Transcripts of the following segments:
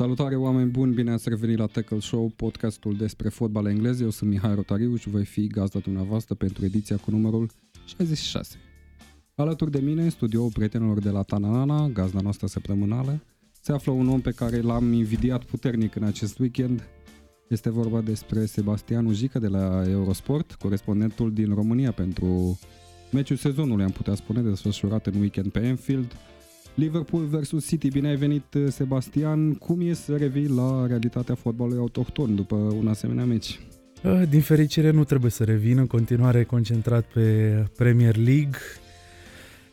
Salutare oameni buni, bine ați revenit la Tackle Show, podcastul despre fotbal englez. Eu sunt Mihai Rotariu și voi fi gazda dumneavoastră pentru ediția cu numărul 66. Alături de mine, în studioul prietenilor de la Tananana, gazda noastră săptămânală, se află un om pe care l-am invidiat puternic în acest weekend. Este vorba despre Sebastian Ujică de la Eurosport, corespondentul din România pentru meciul sezonului, am putea spune, desfășurat în weekend pe Anfield. Liverpool versus City, bine ai venit Sebastian, cum e să revii la realitatea fotbalului autohton după un asemenea meci? Uh, din fericire nu trebuie să revin, în continuare concentrat pe Premier League.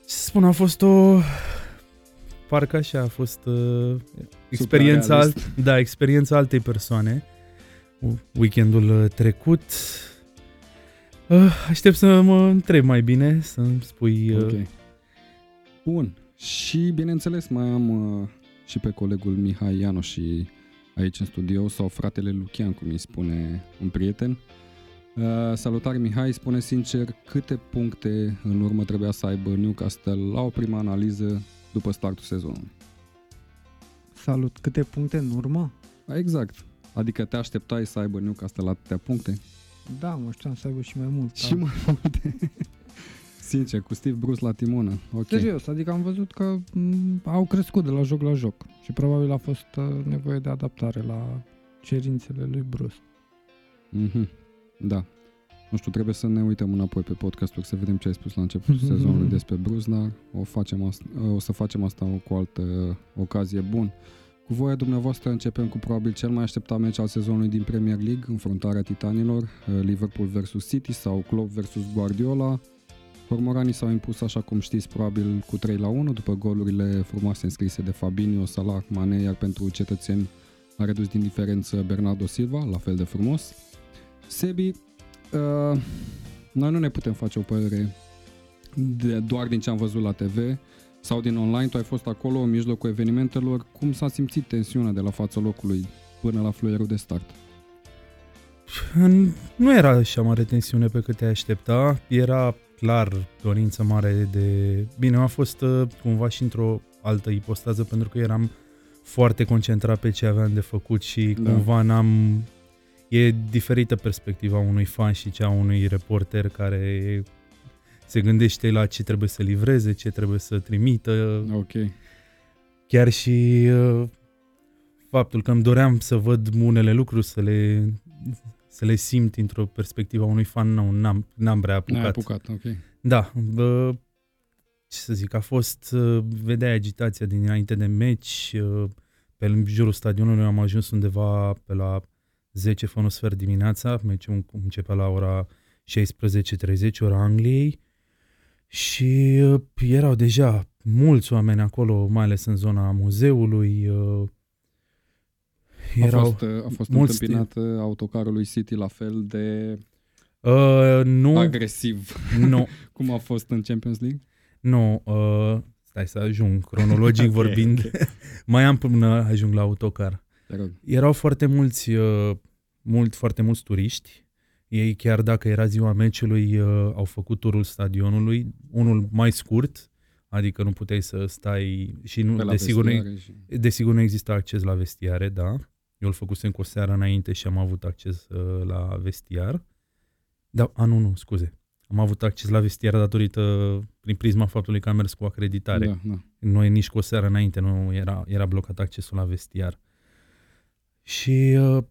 Ce să spun, a fost o... Parcă așa a fost uh, experiența, alt, da, experiența altei persoane. Weekendul trecut. Uh, aștept să mă întreb mai bine, să-mi spui... Uh... Ok. Bun. Și, bineînțeles, mai am uh, și pe colegul Mihai Iano și aici în studio, sau fratele Lucian, cum îi spune un prieten. Uh, salutare Mihai, spune sincer câte puncte în urmă trebuia să aibă Newcastle la o prima analiză după startul sezonului. Salut, câte puncte în urmă? Exact. Adică te așteptai să aibă Newcastle la atâtea puncte? Da, mă știam să aibă și mai mult. Și mai multe. Sincer, cu Steve Bruce la timonă. Okay. Serios, adică am văzut că m- mm, au crescut de la joc la joc și probabil a fost uh, nevoie de adaptare la cerințele lui Bruce. Mm-hmm. Da. Nu știu, trebuie să ne uităm înapoi pe podcastul să vedem ce ai spus la începutul sezonului despre Bruce, dar o, facem asta, o să facem asta cu o altă ocazie. Bun. Cu voia dumneavoastră începem cu probabil cel mai așteptat meci al sezonului din Premier League, înfruntarea titanilor, uh, Liverpool vs City sau Klopp vs Guardiola. Cormoranii s-au impus, așa cum știți, probabil cu 3 la 1, după golurile frumoase înscrise de Fabinho, Salah, Mane, iar pentru cetățeni a redus din diferență Bernardo Silva, la fel de frumos. Sebi, uh, noi nu ne putem face o părere de, doar din ce am văzut la TV sau din online, tu ai fost acolo în mijlocul evenimentelor, cum s-a simțit tensiunea de la fața locului până la fluierul de start? Nu era așa mare tensiune pe cât te aștepta, era clar dorință mare de... Bine, a fost uh, cumva și într-o altă ipostază pentru că eram foarte concentrat pe ce aveam de făcut și da. cumva n-am... E diferită perspectiva unui fan și cea unui reporter care se gândește la ce trebuie să livreze, ce trebuie să trimită. Ok. Chiar și uh, faptul că îmi doream să văd unele lucruri, să le să le simt într-o perspectivă unui fan nou, n-am, n-am prea apucat. N-ai apucat, ok. Da, bă, ce să zic, a fost, uh, vedeai agitația dinainte de meci, uh, pe jurul stadionului am ajuns undeva pe la 10 fără un sfert dimineața, meciul începea la ora 16.30, ora Angliei, și uh, erau deja mulți oameni acolo, mai ales în zona muzeului, erau a fost, a fost întâmpinat sti- autocarul lui City la fel de uh, nu, agresiv nu. cum a fost în Champions League? Nu, uh, stai să ajung, cronologic okay, vorbind, okay. mai am până ajung la autocar. Erau foarte mulți, uh, mult, foarte mulți turiști, ei chiar dacă era ziua meciului uh, au făcut turul stadionului, unul mai scurt, adică nu puteai să stai și nu, desigur, nu, și... desigur nu exista acces la vestiare, da. Eu îl făcusem cu o seară înainte și am avut acces uh, la vestiar. Da, a, nu, nu, scuze. Am avut acces la vestiar datorită, prin prisma faptului că am mers cu acreditare. Da, da. Noi nici cu o seară înainte nu era, era blocat accesul la vestiar. Și, uh,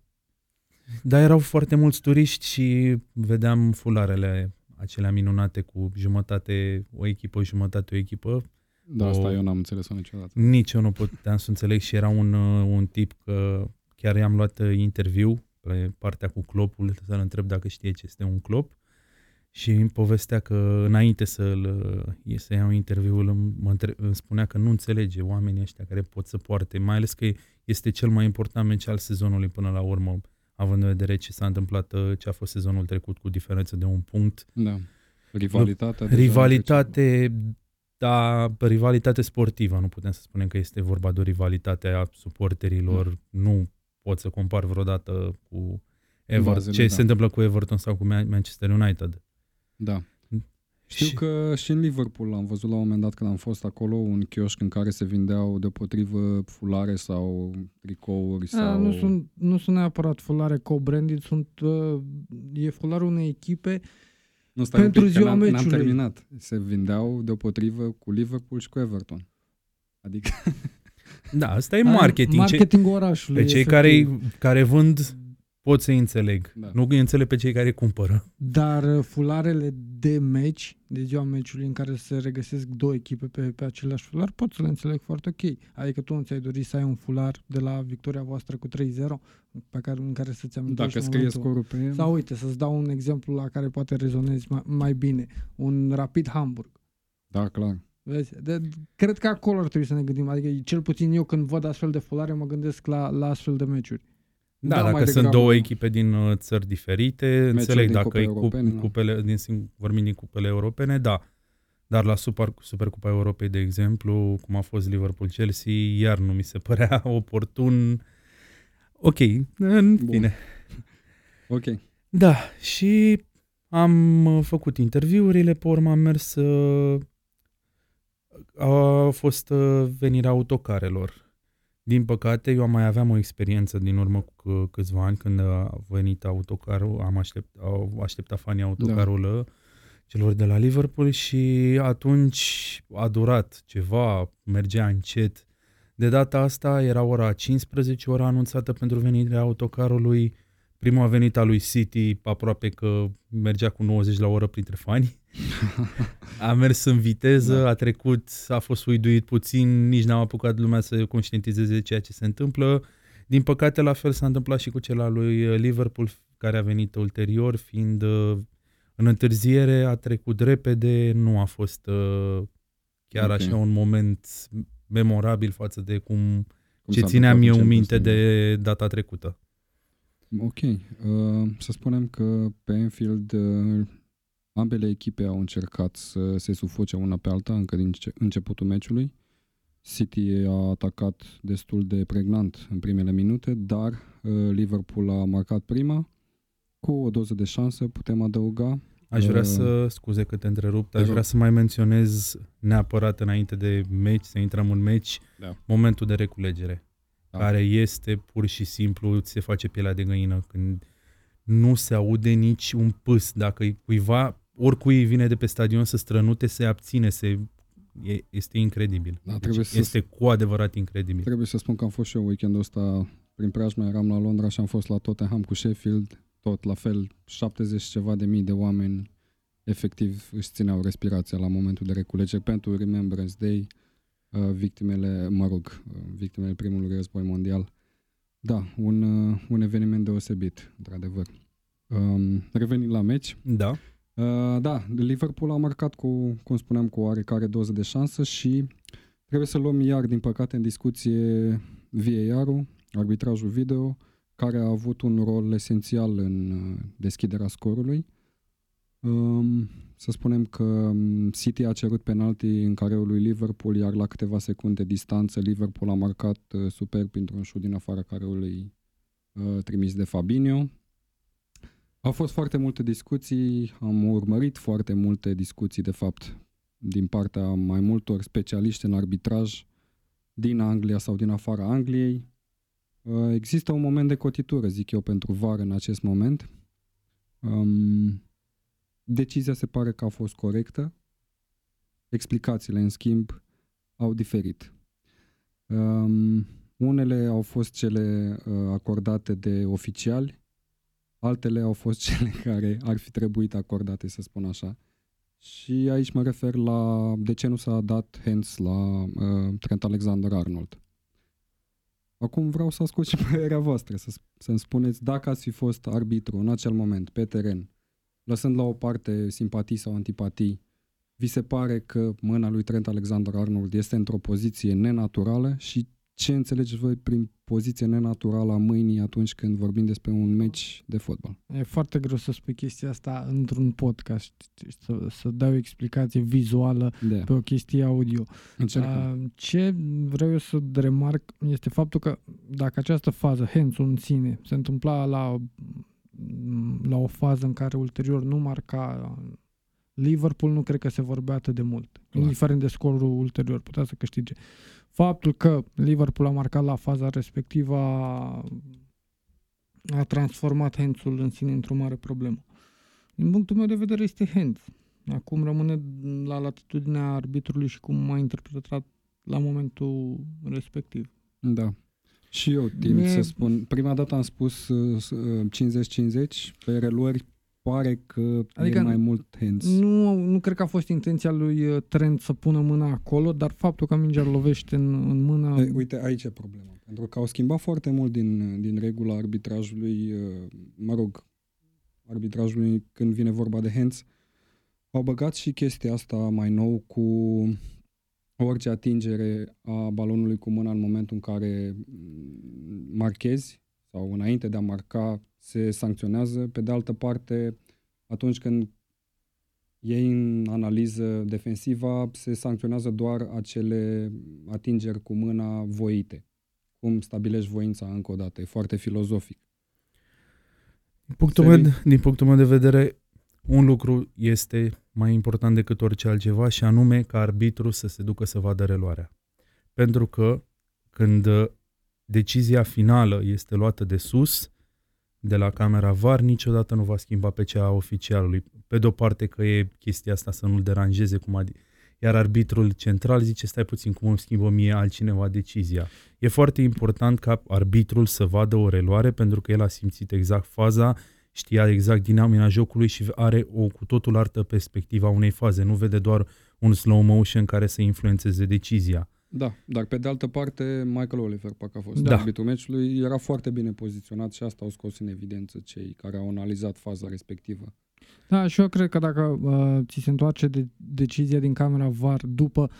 da, erau foarte mulți turiști și vedeam fularele acelea minunate cu jumătate o echipă, jumătate o echipă. Da, o, asta eu n-am înțeles-o niciodată. Nici eu nu puteam să înțeleg și era un, uh, un tip că Chiar i-am luat uh, interviu pe partea cu clopul, să-l întreb dacă știe ce este un clop și îmi povestea că înainte să-l, uh, să iau interviul mă între, îmi spunea că nu înțelege oamenii ăștia care pot să poarte, mai ales că este cel mai important meci al sezonului până la urmă, având în vedere ce s-a întâmplat, uh, ce a fost sezonul trecut cu diferență de un punct. Da. Rivalitate. Rivalitate, da, rivalitate sportivă, nu putem să spunem că este vorba de o rivalitate a suporterilor, mm. nu pot să compar vreodată cu Everton, ce da. se întâmplă cu Everton sau cu Manchester United. Da. Știu și... că și în Liverpool am văzut la un moment dat când am fost acolo un chioșc în care se vindeau deopotrivă fulare sau tricouri A, sau... Nu sunt, nu sunt neapărat fulare co-branded, sunt, uh, e fularul unei echipe nu, stai pentru un pic, ziua n-am, meciului. N-am terminat. Se vindeau deopotrivă cu Liverpool și cu Everton. Adică... Da, asta e marketing. Marketingul orașului. Pe cei care, care vând pot să înțeleg. Da. Nu îi înțeleg pe cei care cumpără. Dar uh, fularele de meci, de ziua meciului în care se regăsesc două echipe pe, pe același fular, pot să le înțeleg foarte ok. Adică tu nu ți-ai dorit să ai un fular de la victoria voastră cu 3-0 pe care, în care să-ți amintești Dacă scrie scorul pe el. Sau uite, să-ți dau un exemplu la care poate rezonezi mai, mai bine. Un Rapid Hamburg. Da, clar. Vezi? De, cred că acolo ar trebui să ne gândim. Adică cel puțin eu când văd astfel de fulare mă gândesc la, la astfel de meciuri. Da, da dacă sunt două echipe din uh, țări diferite, înțeleg dacă e cu, cupele, din, vorbim din cupele europene, da. Dar la Super, Supercupa Europei, de exemplu, cum a fost Liverpool-Chelsea, iar nu mi se părea oportun. Ok, în Bun. fine. Ok. Da, și am uh, făcut interviurile, pe urmă am mers uh, a fost venirea autocarelor din păcate, eu mai aveam o experiență din urmă cu câțiva ani când a venit autocarul, am aștept, au așteptat fanii autocarul da. celor de la Liverpool și atunci a durat ceva, mergea încet. De data asta era ora 15, ora anunțată pentru venirea autocarului. Prima a venit a lui City, aproape că mergea cu 90 la oră printre fani. a mers în viteză, da. a trecut, a fost uiduit puțin, nici n-am apucat lumea să conștientizeze ceea ce se întâmplă. Din păcate, la fel s-a întâmplat și cu cel al lui Liverpool, care a venit ulterior, fiind uh, în întârziere, a trecut repede, nu a fost uh, chiar okay. așa un moment memorabil față de cum, cum ce țineam eu în minte de data trecută. Ok. Uh, să spunem că pe Enfield uh, Ambele echipe au încercat să se sufoce una pe alta încă din începutul meciului. City a atacat destul de pregnant în primele minute, dar uh, Liverpool a marcat prima. Cu o doză de șansă putem adăuga. Aș vrea uh, să, scuze că te întrerup, aș vrea să mai menționez neapărat înainte de meci, să intrăm în meci, da. momentul de reculegere, da. care este pur și simplu, ți se face pielea de găină când nu se aude nici un pâs. Dacă cuiva oricui vine de pe stadion să strănute, se abține, se, e, este incredibil. Da, deci să este cu adevărat incredibil. Trebuie să spun că am fost și eu weekendul ăsta prin preajma, eram la Londra și am fost la Tottenham cu Sheffield, tot la fel, 70 ceva de mii de oameni efectiv își țineau respirația la momentul de reculegere pentru Remembrance Day, uh, victimele, mă rog, uh, victimele primului război mondial. Da, un, uh, un eveniment deosebit, într-adevăr. Um, revenind la meci. Da. Uh, da, Liverpool a marcat cu, cum spuneam, cu oarecare doză de șansă și trebuie să luăm iar, din păcate, în discuție VAR-ul, arbitrajul video, care a avut un rol esențial în uh, deschiderea scorului. Um, să spunem că um, City a cerut penalti în careul lui Liverpool, iar la câteva secunde distanță Liverpool a marcat uh, superb printr-un șut din afara careului uh, trimis de Fabinho. Au fost foarte multe discuții, am urmărit foarte multe discuții, de fapt, din partea mai multor specialiști în arbitraj din Anglia sau din afara Angliei. Uh, există un moment de cotitură, zic eu, pentru VAR în acest moment. Um, decizia se pare că a fost corectă. Explicațiile, în schimb, au diferit. Um, unele au fost cele uh, acordate de oficiali, altele au fost cele care ar fi trebuit acordate, să spun așa. Și aici mă refer la de ce nu s-a dat hands la uh, Trent Alexander-Arnold. Acum vreau să ascult și părerea voastră, să, să-mi spuneți dacă ați fi fost arbitru în acel moment, pe teren, lăsând la o parte simpatii sau antipatii, vi se pare că mâna lui Trent Alexander-Arnold este într-o poziție nenaturală și ce înțelegeți voi prin poziție nenaturală a mâinii atunci când vorbim despre un meci de fotbal? E foarte greu să spui chestia asta într-un podcast, să, să dai o explicație vizuală de. pe o chestie audio. Încercăm. Uh, ce vreau eu să remarc este faptul că dacă această fază, hands în sine, se întâmpla la, la o fază în care ulterior nu marca Liverpool nu cred că se vorbea atât de mult, Clar. indiferent de scorul ulterior, putea să câștige. Faptul că Liverpool a marcat la faza respectivă a, a transformat Hențul în sine într-o mare problemă. Din punctul meu de vedere este Hens. Acum rămâne la latitudinea arbitrului și cum a interpretat la momentul respectiv. Da. Și eu timp Mie... să spun. Prima dată am spus 50-50, uh, pe reluări pare că adică e mai mult hands. Nu, nu cred că a fost intenția lui uh, Trent să pună mâna acolo, dar faptul că mingea lovește în, în mână... E, uite, aici e problema. Pentru că au schimbat foarte mult din, din regula arbitrajului, uh, mă rog, arbitrajului când vine vorba de hands. Au băgat și chestia asta mai nou cu orice atingere a balonului cu mâna în momentul în care marchezi sau înainte de a marca se sancționează. Pe de altă parte, atunci când iei în analiză defensivă, se sancționează doar acele atingeri cu mâna voite. Cum stabilești voința încă o dată? E foarte filozofic. Din punctul, meu, din punctul meu de vedere, un lucru este mai important decât orice altceva și anume ca arbitru să se ducă să vadă reluarea. Pentru că când decizia finală este luată de sus, de la camera VAR, niciodată nu va schimba pe cea a oficialului. Pe de o parte că e chestia asta să nu-l deranjeze, cum ad- iar arbitrul central zice stai puțin cum îmi schimbă mie altcineva decizia. E foarte important ca arbitrul să vadă o reluare pentru că el a simțit exact faza, știa exact dinamica jocului și are o cu totul altă perspectivă a unei faze. Nu vede doar un slow motion care să influențeze decizia. Da, dar pe de altă parte, Michael Oliver, parcă a fost da. arbitrul meciului, era foarte bine poziționat și asta au scos în evidență cei care au analizat faza respectivă. Da, și eu cred că dacă uh, ți se întoarce de, decizia din camera VAR după,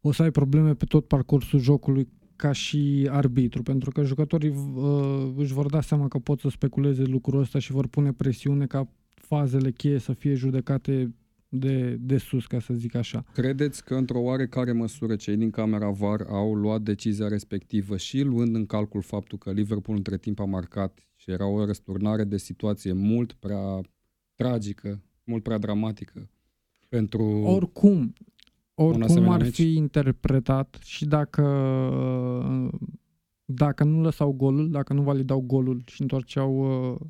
o să ai probleme pe tot parcursul jocului ca și arbitru, pentru că jucătorii uh, își vor da seama că pot să speculeze lucrul ăsta și vor pune presiune ca fazele cheie să fie judecate de, de sus, ca să zic așa. Credeți că într-o oarecare măsură cei din camera VAR au luat decizia respectivă și luând în calcul faptul că Liverpool între timp a marcat și era o răsturnare de situație mult prea tragică, mult prea dramatică pentru Oricum, oricum ar fi interpretat și dacă dacă nu lăsau golul, dacă nu validau golul și întorceau uh,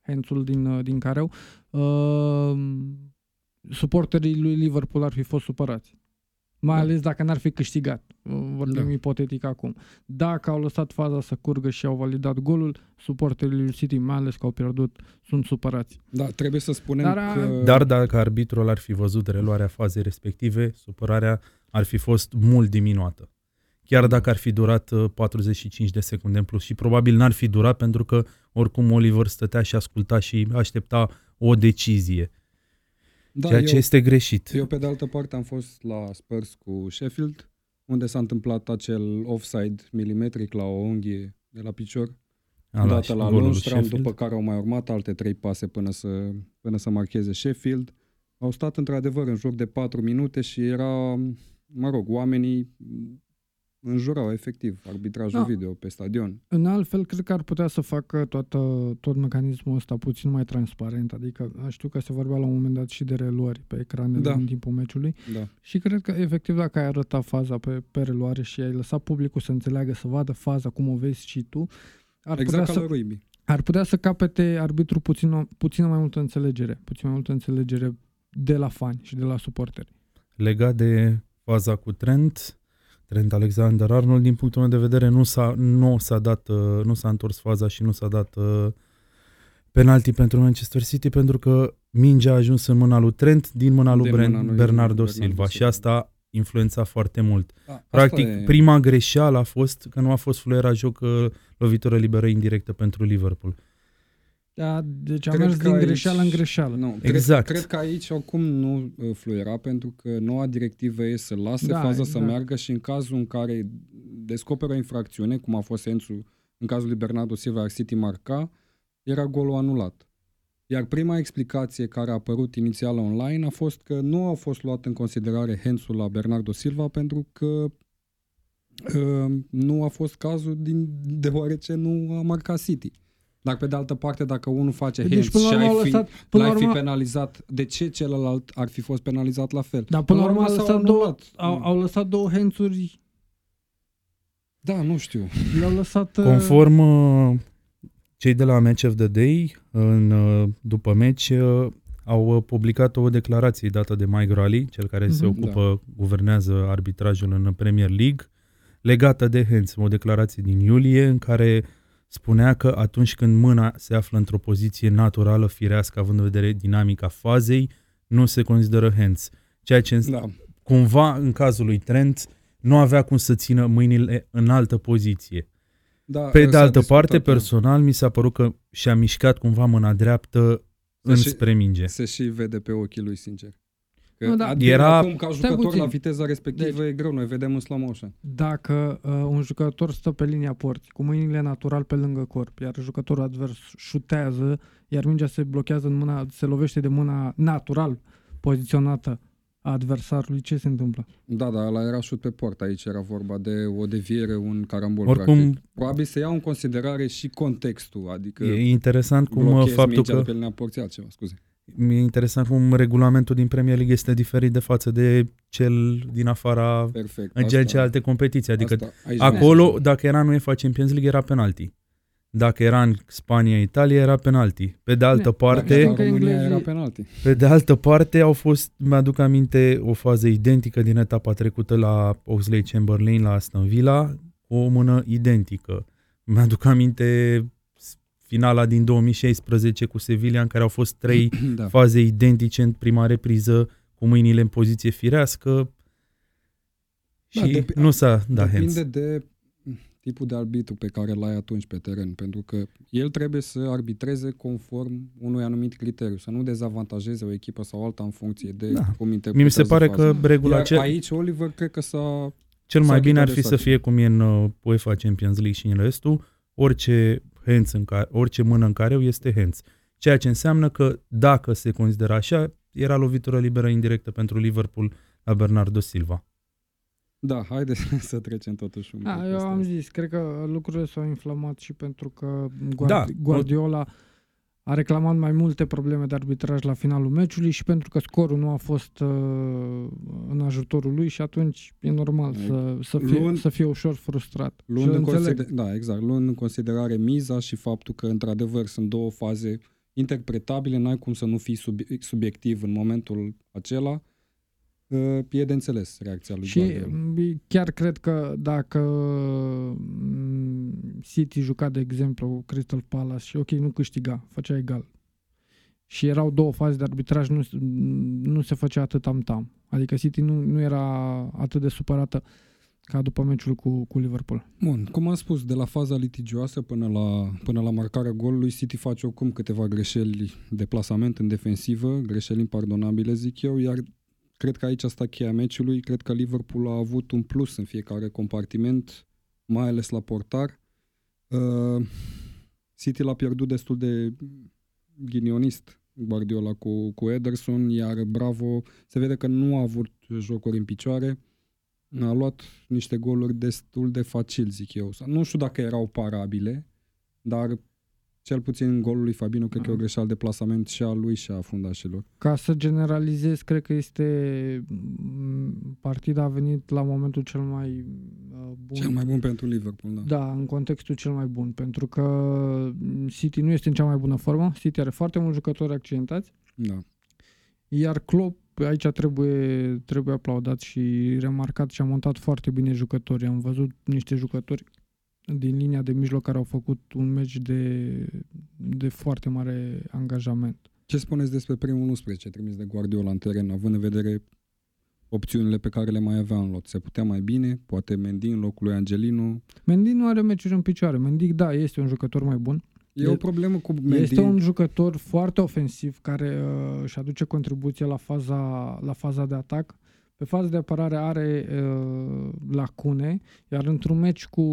hands din, uh, din careu, uh, suporterii lui Liverpool ar fi fost supărați. Mai da. ales dacă n-ar fi câștigat. Vorbim da. ipotetic acum. Dacă au lăsat faza să curgă și au validat golul, suporterii lui City, mai ales că au pierdut, sunt supărați. Da, trebuie să spunem Dar, că... Dar dacă arbitrul ar fi văzut reluarea fazei respective, supărarea ar fi fost mult diminuată. Chiar dacă ar fi durat 45 uh, de secunde în plus și probabil n-ar fi durat pentru că oricum Oliver stătea și asculta și aștepta o decizie. Da, ceea ce eu, este greșit. Eu, pe de altă parte, am fost la Spurs cu Sheffield, unde s-a întâmplat acel offside milimetric la o unghie de la picior, a, dată la Lundstram, după care au mai urmat alte trei pase până să, până să marcheze Sheffield. Au stat într-adevăr în jur de patru minute și era, mă rog, oamenii înjurau efectiv arbitrajul da. video pe stadion. În altfel, cred că ar putea să facă toată, tot mecanismul ăsta puțin mai transparent, adică știu că se vorbea la un moment dat și de reluări pe ecrane da. în timpul meciului da. și cred că efectiv dacă ai arătat faza pe, pe reluare și ai lăsat publicul să înțeleagă, să vadă faza cum o vezi și tu, ar exact putea să, ar putea să capete arbitru puțin, puțin mai multă înțelegere, puțin mai multă înțelegere de la fani și de la suporteri. Legat de faza cu Trent, Trent Alexander-Arnold, din punctul meu de vedere, nu s-a, nu s-a dat, uh, nu s-a întors faza și nu s-a dat uh, penalti pentru Manchester City pentru că mingea a ajuns în mâna lui Trent din mâna lui Bren, mâna lui Bernardo Silva Bernardo și asta influența foarte mult. Da, Practic, e... prima greșeală a fost că nu a fost fluiera joc uh, lovitură liberă indirectă pentru Liverpool. Da, deci am mers din aici, greșeală în greșeală. Nu, exact. Cred, cred că aici acum nu uh, fluiera pentru că noua directivă e să lase da, faza exact. să meargă și în cazul în care descoperă o infracțiune, cum a fost Ențu în cazul lui Bernardo Silva, City marca, era golul anulat. Iar prima explicație care a apărut inițial online a fost că nu a fost luat în considerare Hensul la Bernardo Silva pentru că uh, nu a fost cazul din, deoarece nu a marcat City. Dar pe de altă parte, dacă unul face deci, hands și ai fi, lăsat, până l-ai urmă... fi penalizat, de ce celălalt ar fi fost penalizat la fel? Dar până, până la urmă lăsat două, au, au lăsat două hands Da, nu știu. Le-au lăsat... Uh, Conform uh, cei de la Match of the Day, în, uh, după meci, uh, au uh, publicat o declarație dată de Mike Raleigh, cel care uh-huh, se mhm. ocupă, da. guvernează arbitrajul în Premier League, legată de hands, o declarație din iulie în care spunea că atunci când mâna se află într-o poziție naturală, firească, având în vedere dinamica fazei, nu se consideră hands. Ceea ce da. cumva, în cazul lui Trent, nu avea cum să țină mâinile în altă poziție. Da, Pe de altă parte, da. personal, mi s-a părut că și-a mișcat cumva mâna dreaptă se înspre minge. Se și vede pe ochii lui, sincer. Că nu, da. Era... Acum, ca jucător la viteza respectivă, deci, e greu, noi vedem în slow motion. Dacă uh, un jucător stă pe linia porții, cu mâinile natural pe lângă corp, iar jucătorul advers șutează, iar mingea se blochează în mâna, se lovește de mâna natural poziționată a adversarului, ce se întâmplă? Da, da, ăla era șut pe port, aici era vorba de o deviere, un carambol Oricum, practic. Probabil să iau în considerare și contextul, adică... E interesant cum faptul că... pe linia porții altceva, scuze. E interesant cum regulamentul din Premier League este diferit de față de cel din afara Perfect, în ce alte competiții. Adică asta, acolo, dacă era nu e Champions League, era penalti. Dacă era în Spania, Italia, era penalti. Pe de altă parte, era penalti. Pe de altă parte, au fost, mi-aduc aminte, o fază identică din etapa trecută la Oxley Chamberlain la Aston Villa, cu o mână identică. Mi-aduc aminte finala din 2016 cu Sevilla, în care au fost trei da. faze identice în prima repriză, cu mâinile în poziție firească. Da, și dep- nu s-a dat Depinde hands. de tipul de arbitru pe care l-ai atunci pe teren, pentru că el trebuie să arbitreze conform unui anumit criteriu, să nu dezavantajeze o echipă sau alta în funcție de da. cum interpretează Mi se pare faza. că regula Iar ce... aici Oliver cred că s-a cel mai bine ar fi să fie cum e în uh, UEFA Champions League și în restul, orice hands în care, orice mână în care este hands. Ceea ce înseamnă că dacă se consideră așa, era lovitură liberă indirectă pentru Liverpool la Bernardo Silva. Da, haide să trecem totuși un da, Eu am zis, cred că lucrurile s-au inflamat și pentru că Guardi- da, Guardiola a reclamat mai multe probleme de arbitraj la finalul meciului și pentru că scorul nu a fost uh, în ajutorul lui și atunci e normal să, să, fie, luând, să fie ușor frustrat. Luând în consider- da, exact. Luând în considerare miza și faptul că într-adevăr sunt două faze interpretabile, n-ai cum să nu fii sub, subiectiv în momentul acela e de înțeles reacția lui Și Guardiola. chiar cred că dacă City juca, de exemplu, Crystal Palace și ok, nu câștiga, făcea egal. Și erau două faze de arbitraj, nu, nu se făcea atât am-tam. Adică City nu, nu era atât de supărată ca după meciul cu, cu Liverpool. Bun, cum am spus, de la faza litigioasă până la, până la marcarea golului, City face oricum câteva greșeli de plasament în defensivă, greșeli impardonabile, zic eu, iar Cred că aici asta cheia meciului. Cred că Liverpool a avut un plus în fiecare compartiment, mai ales la portar. Uh, City l-a pierdut destul de ghinionist Guardiola cu, cu Ederson, iar Bravo se vede că nu a avut jocuri în picioare. A luat niște goluri destul de facil, zic eu. Nu știu dacă erau parabile, dar cel puțin golul lui Fabino, cred că e o greșeală de plasament și a lui și a fundașilor. Ca să generalizez, cred că este mm, partida a venit la momentul cel mai uh, bun. Cel mai bun pentru Liverpool, da. Da, în contextul cel mai bun, pentru că City nu este în cea mai bună formă. City are foarte mulți jucători accidentați. Da. Iar Klopp aici trebuie, trebuie aplaudat și remarcat și a montat foarte bine jucătorii. Am văzut niște jucători din linia de mijloc care au făcut un meci de, de foarte mare angajament. Ce spuneți despre primul 11 trimis de Guardiola în teren, având în vedere opțiunile pe care le mai avea în lot? Se putea mai bine? Poate Mendy în locul lui Angelino? Mendy nu are meciuri în picioare. Mendy, da, este un jucător mai bun. E, e o problemă cu Mendy. Este un jucător foarte ofensiv care uh, își aduce contribuție la faza, la faza de atac pe fază de apărare are uh, lacune, iar într-un meci cu,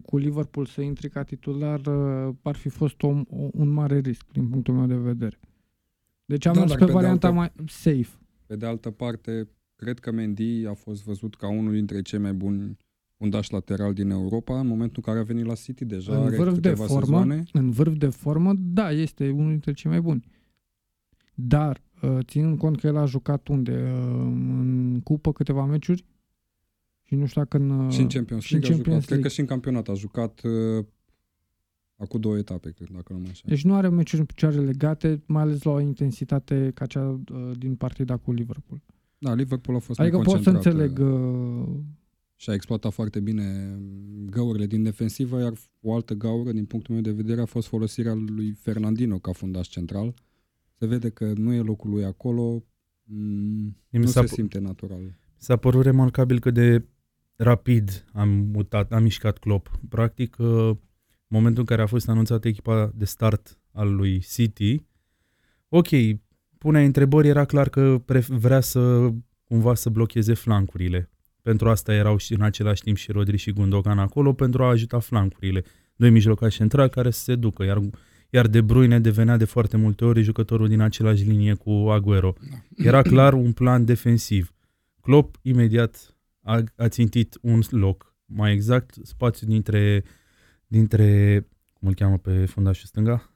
cu Liverpool să intri ca titular uh, ar fi fost o, o, un mare risc din punctul meu de vedere. Deci am da, mers pe, pe varianta altă, mai safe. Pe de altă parte, cred că Mendy a fost văzut ca unul dintre cei mai buni fundaș lateral din Europa, în momentul în care a venit la City deja în are vârf de formă, sezoane. În vârf de formă, da, este unul dintre cei mai buni. Dar, uh, ținând cont că el a jucat unde? Uh, în cupă câteva meciuri? Și nu știu dacă în... Uh, și în Champions League, și în Champions a jucat, League. cred că și în campionat a jucat uh, acum două etape, cred, dacă nu mă așa. Deci nu are meciuri în picioare legate, mai ales la o intensitate ca cea uh, din partida cu Liverpool. Da, Liverpool a fost adică mai pot să înțeleg... Uh... Și a exploatat foarte bine găurile din defensivă, iar o altă gaură, din punctul meu de vedere, a fost folosirea lui Fernandino ca fundaș central. Se vede că nu e locul lui acolo, mm, nu se simte natural. S-a părut remarcabil că de rapid am mutat, am mișcat Klopp. Practic, uh, momentul în care a fost anunțată echipa de start al lui City, ok, punea întrebări, era clar că vrea să cumva să blocheze flancurile. Pentru asta erau și în același timp și Rodri și Gundogan acolo, pentru a ajuta flancurile. Doi mijlocași centrali care să se ducă, iar, iar De Bruyne devenea de foarte multe ori jucătorul din același linie cu Aguero. Da. Era clar un plan defensiv. Klopp imediat a, a țintit un loc, mai exact spațiu dintre dintre, cum îl cheamă pe fundașul stânga?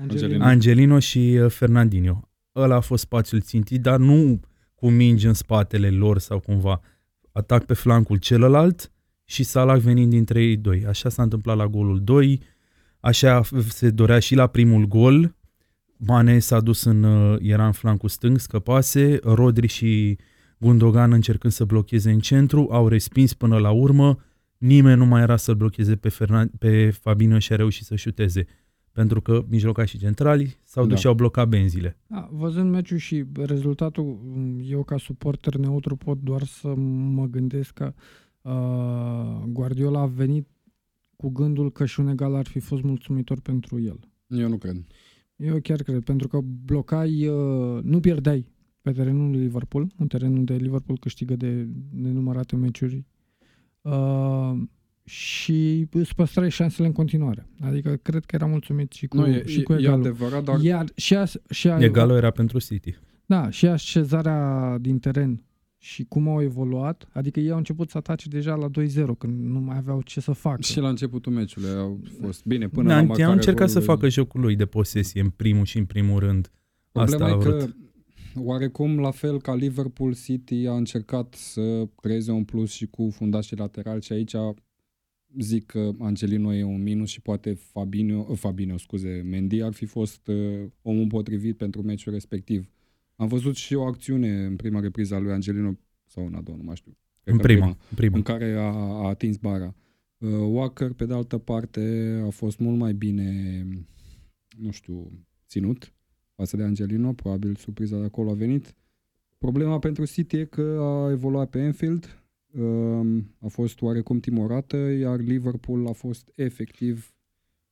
Angelino. Angelino și uh, Fernandinho. Ăla a fost spațiul țintit, dar nu cu mingi în spatele lor sau cumva. Atac pe flancul celălalt și Salah venind dintre ei doi. Așa s-a întâmplat la golul 2, așa se dorea și la primul gol. Mane s-a dus în, uh, era în flancul stâng, scăpase, Rodri și Gundogan încercând să blocheze în centru, au respins până la urmă, nimeni nu mai era să-l blocheze pe, Fernan- pe Fabinho și a reușit să șuteze. Pentru că mijlocașii centrali s-au dus da. și au blocat benzile. Da, văzând meciul și rezultatul, eu ca suporter neutru pot doar să mă gândesc că uh, Guardiola a venit cu gândul că și un egal ar fi fost mulțumitor pentru el. Eu nu cred. Eu chiar cred, pentru că blocai, uh, nu pierdeai pe terenul lui Liverpool, un teren unde Liverpool câștigă de nenumărate meciuri uh, și îți păstrai șansele în continuare. Adică cred că era mulțumit și cu, nu, e, și cu egalul. E adevărat, dar... Iar și a, și a, egalul era pentru City. Da, și așezarea din teren și cum au evoluat, adică ei au început să atace deja la 2-0, când nu mai aveau ce să facă. Și la începutul meciului au fost bine până da, la Au încercat să facă jocul lui de posesie în primul și în primul rând. Problema Asta e că oarecum la fel ca Liverpool City a încercat să creeze un plus și cu fundașii laterali și aici zic că Angelino e un minus și poate Fabinho, uh, Fabinho scuze, Mendy ar fi fost uh, omul potrivit pentru meciul respectiv. Am văzut și o acțiune în prima repriză a lui Angelino sau în a doua, nu mai știu. În prima, prima, prima. În care a, a atins bara. Uh, Walker, pe de altă parte, a fost mult mai bine, nu știu, ținut față de Angelino, probabil surpriza de acolo a venit. Problema pentru City e că a evoluat pe Enfield, um, a fost oarecum timorată, iar Liverpool a fost efectiv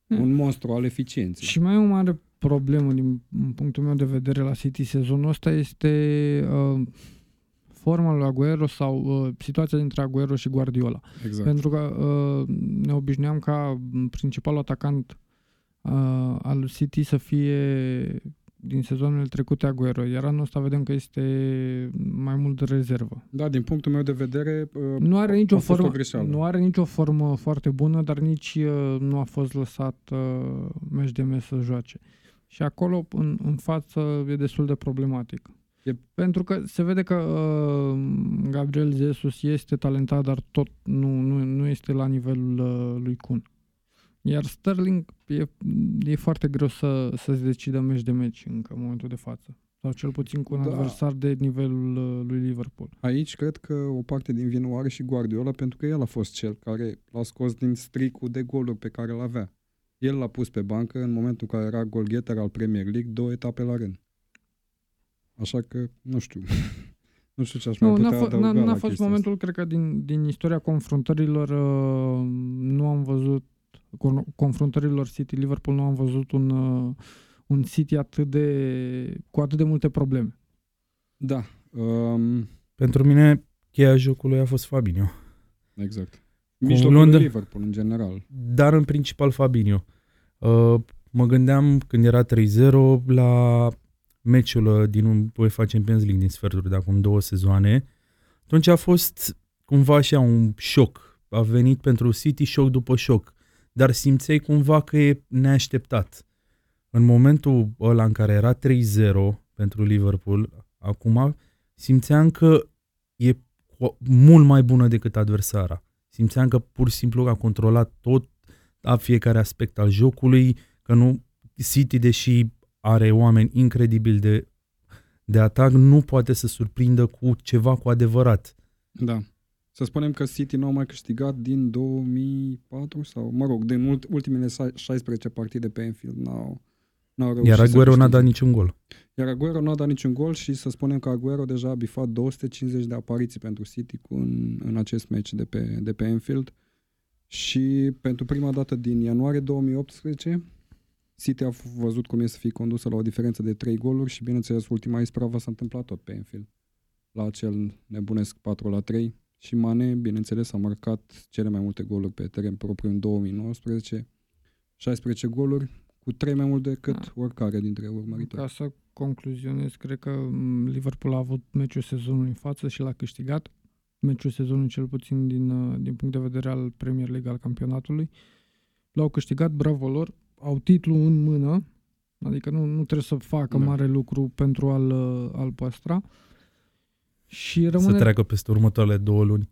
hmm. un monstru al eficienței. Și mai e o mare problemă din punctul meu de vedere la City sezonul ăsta este uh, forma lui Aguero sau uh, situația dintre Aguero și Guardiola. Exact. Pentru că uh, ne obișnuiam ca principalul atacant uh, al City să fie din sezoanele trecute Aguero, iar anul ăsta vedem că este mai mult de rezervă. Da, din punctul meu de vedere uh, nu are nicio formă, nu are nicio formă foarte bună, dar nici uh, nu a fost lăsat uh, meci de mes să joace. Și acolo, în, în față, e destul de problematic. E... Pentru că se vede că uh, Gabriel Jesus este talentat, dar tot nu, nu, nu este la nivelul uh, lui Kun. Iar Sterling e, e foarte greu să, să-ți decidă meci de meci încă în momentul de față. Sau cel puțin cu un da. adversar de nivelul uh, lui Liverpool. Aici cred că o parte din vină o are și Guardiola pentru că el a fost cel care l-a scos din stricul de goluri pe care îl avea. El l-a pus pe bancă în momentul în care era golgheter al Premier League două etape la rând. Așa că, nu știu. nu știu ce aș mai putea n-a, f- n-a, n-a fost momentul, asta. cred că din, din istoria confruntărilor uh, nu am văzut confruntărilor City-Liverpool nu am văzut un, uh, un City atât de, cu atât de multe probleme. Da. Um... Pentru mine, cheia jocului a fost Fabinho. Exact. Mijlocul Londra, Liverpool, în general. Dar în principal Fabinho. Uh, mă gândeam când era 3-0 la meciul uh, din UEFA Champions League din sferturi de acum două sezoane. Atunci a fost cumva așa un șoc a venit pentru City șoc după șoc, dar simțeai cumva că e neașteptat. În momentul ăla în care era 3-0 pentru Liverpool, acum simțeam că e mult mai bună decât adversara. Simțeam că pur și simplu a controlat tot a fiecare aspect al jocului, că nu City, deși are oameni incredibil de, de atac, nu poate să surprindă cu ceva cu adevărat. Da. Să spunem că City nu a mai câștigat din 2004 sau, mă rog, din ultimele 16 partide pe Enfield n-au, n-au reușit Iar Aguero n-a dat niciun gol. Iar Aguero n-a dat niciun gol și să spunem că Aguero deja a bifat 250 de apariții pentru City cu în, în acest meci de pe, de pe Enfield. Și pentru prima dată din ianuarie 2018, City a văzut cum e să fie condusă la o diferență de 3 goluri și bineînțeles ultima ispravă s-a întâmplat tot pe Enfield. La acel nebunesc 4 la 3 și Mane, bineînțeles, a marcat cele mai multe goluri pe teren propriu în 2019, 16 goluri, cu 3 mai mult decât da. oricare dintre urmăritori. Ca să concluzionez, cred că mm, Liverpool a avut meciul sezonului în față și l-a câștigat. Meciul sezonului cel puțin din, uh, din punct de vedere al Premier League al campionatului. L-au câștigat, bravo lor, au titlu în mână, adică nu, nu trebuie să facă da. mare lucru pentru a-l, uh, a-l păstra. Și rămâne... Să treacă peste următoarele două luni.